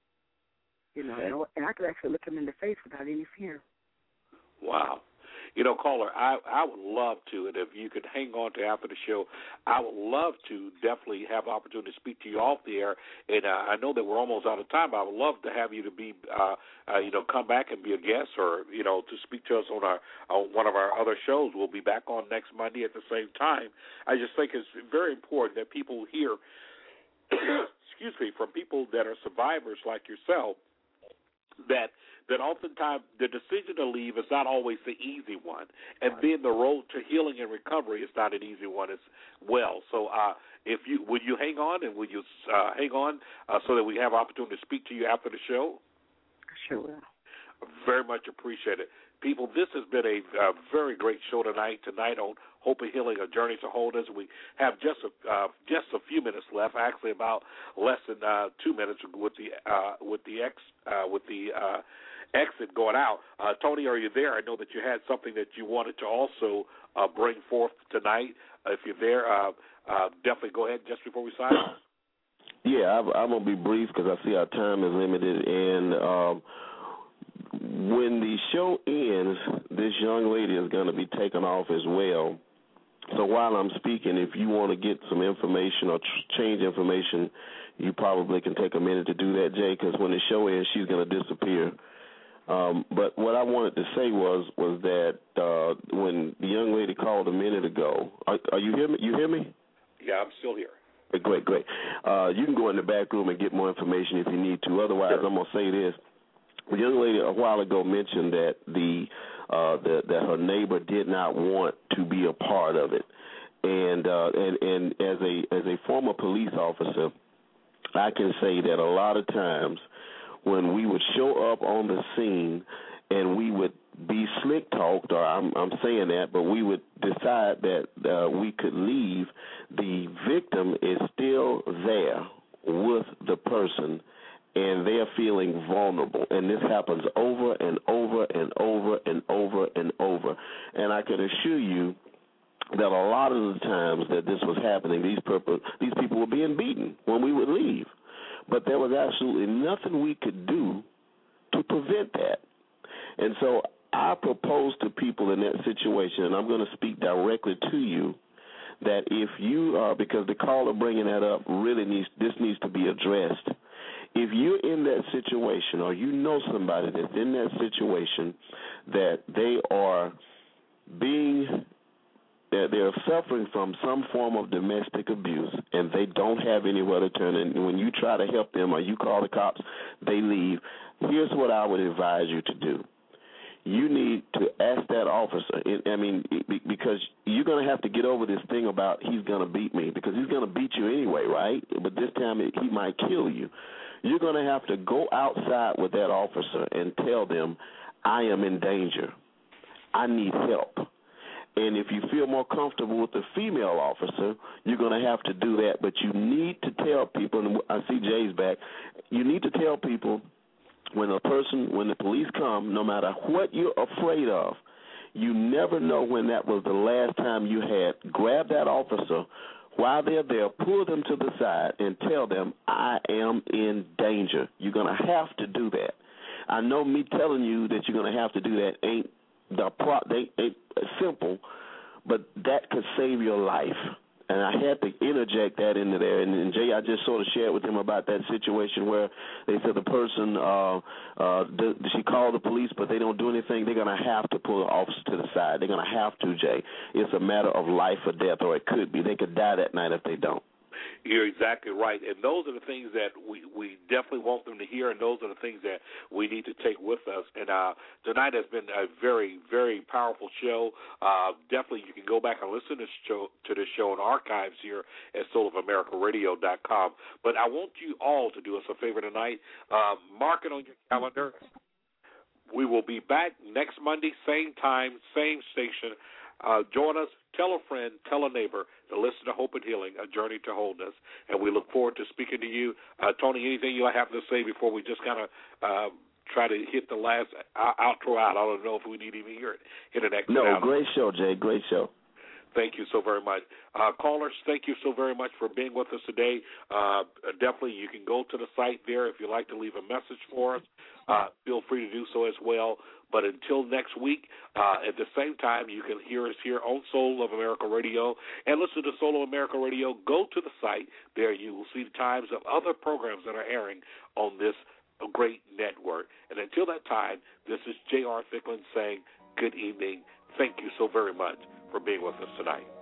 you know, and, and I could actually look him in the face without any fear. Wow. You know, caller, I I would love to, and if you could hang on to after the show, I would love to definitely have opportunity to speak to you off the air. And uh, I know that we're almost out of time, but I would love to have you to be, uh, uh, you know, come back and be a guest, or you know, to speak to us on our on one of our other shows. We'll be back on next Monday at the same time. I just think it's very important that people hear, excuse me, from people that are survivors like yourself that that oftentimes the decision to leave is not always the easy one, and then the road to healing and recovery is not an easy one as well. So, uh, if you would you hang on and would you uh, hang on uh, so that we have opportunity to speak to you after the show? Sure will. Very much appreciated. People, this has been a, a very great show tonight. Tonight on Hope and Healing, a journey to wholeness. We have just a uh, just a few minutes left. Actually, about less than uh, two minutes with the uh, with the ex uh, with the uh, exit going out. Uh, Tony, are you there? I know that you had something that you wanted to also uh, bring forth tonight. If you're there, uh, uh, definitely go ahead just before we sign off. Yeah, I'm, I'm gonna be brief because I see our time is limited, and um, when the show ends, this young lady is going to be taken off as well. So while I'm speaking, if you want to get some information or tr- change information, you probably can take a minute to do that, Jay, because when the show ends, she's going to disappear. Um, but what I wanted to say was was that uh, when the young lady called a minute ago, are, are you hear me? You hear me? Yeah, I'm still here. Great, great. Uh, you can go in the back room and get more information if you need to. Otherwise, sure. I'm gonna say this. The young lady a while ago mentioned that the uh, that that her neighbor did not want to be a part of it, and uh, and and as a as a former police officer, I can say that a lot of times when we would show up on the scene and we would be slick talked, or I'm, I'm saying that, but we would decide that uh, we could leave. The victim is still there with the person, and they're feeling vulnerable. And this happens over and over and over and over and over. And I can assure you that a lot of the times that this was happening, these these people were being beaten when we would leave. But there was absolutely nothing we could do to prevent that. And so I propose to people in that situation, and I'm going to speak directly to you, that if you are, because the caller bringing that up really needs, this needs to be addressed. If you're in that situation or you know somebody that's in that situation that they are being they're, they're suffering from some form of domestic abuse and they don't have anywhere to turn and when you try to help them or you call the cops they leave. Here's what i would advise you to do. You need to ask that officer. I mean because you're going to have to get over this thing about he's going to beat me because he's going to beat you anyway right? But this time he might kill you you're going to have to go outside with that officer and tell them i am in danger i need help and if you feel more comfortable with the female officer, you're going to have to do that. But you need to tell people, and I see Jay's back, you need to tell people when a person, when the police come, no matter what you're afraid of, you never know when that was the last time you had. Grab that officer while they're there, pull them to the side and tell them, I am in danger. You're going to have to do that. I know me telling you that you're going to have to do that ain't the pro they, ain't simple, but that could save your life. And I had to interject that into there. And, and Jay, I just sort of shared with him about that situation where they said the person, uh, uh, the, she called the police, but they don't do anything. They're to have to pull the officer to the side. They're to have to, Jay. It's a matter of life or death, or it could be. They could die that night if they don't. You're exactly right, and those are the things that we we definitely want them to hear, and those are the things that we need to take with us. And uh, tonight has been a very very powerful show. Uh, definitely, you can go back and listen to show to this show in archives here at soulofamericaradio.com. But I want you all to do us a favor tonight. Uh, mark it on your calendar. We will be back next Monday, same time, same station. Uh, join us. Tell a friend. Tell a neighbor to listen to Hope and Healing, a journey to wholeness. And we look forward to speaking to you. Uh, Tony, anything you have to say before we just kind of uh, try to hit the last outro out. I don't know if we need to even hear it. Hit an exit No, great show, Jay. Great show. Thank you so very much. Uh, callers, thank you so very much for being with us today. Uh, definitely, you can go to the site there if you'd like to leave a message for us. Uh, feel free to do so as well. But until next week, uh, at the same time, you can hear us here on Soul of America Radio and listen to Soul of America Radio. Go to the site. There you will see the times of other programs that are airing on this great network. And until that time, this is J.R. Thicklin saying good evening. Thank you so very much for being with us tonight.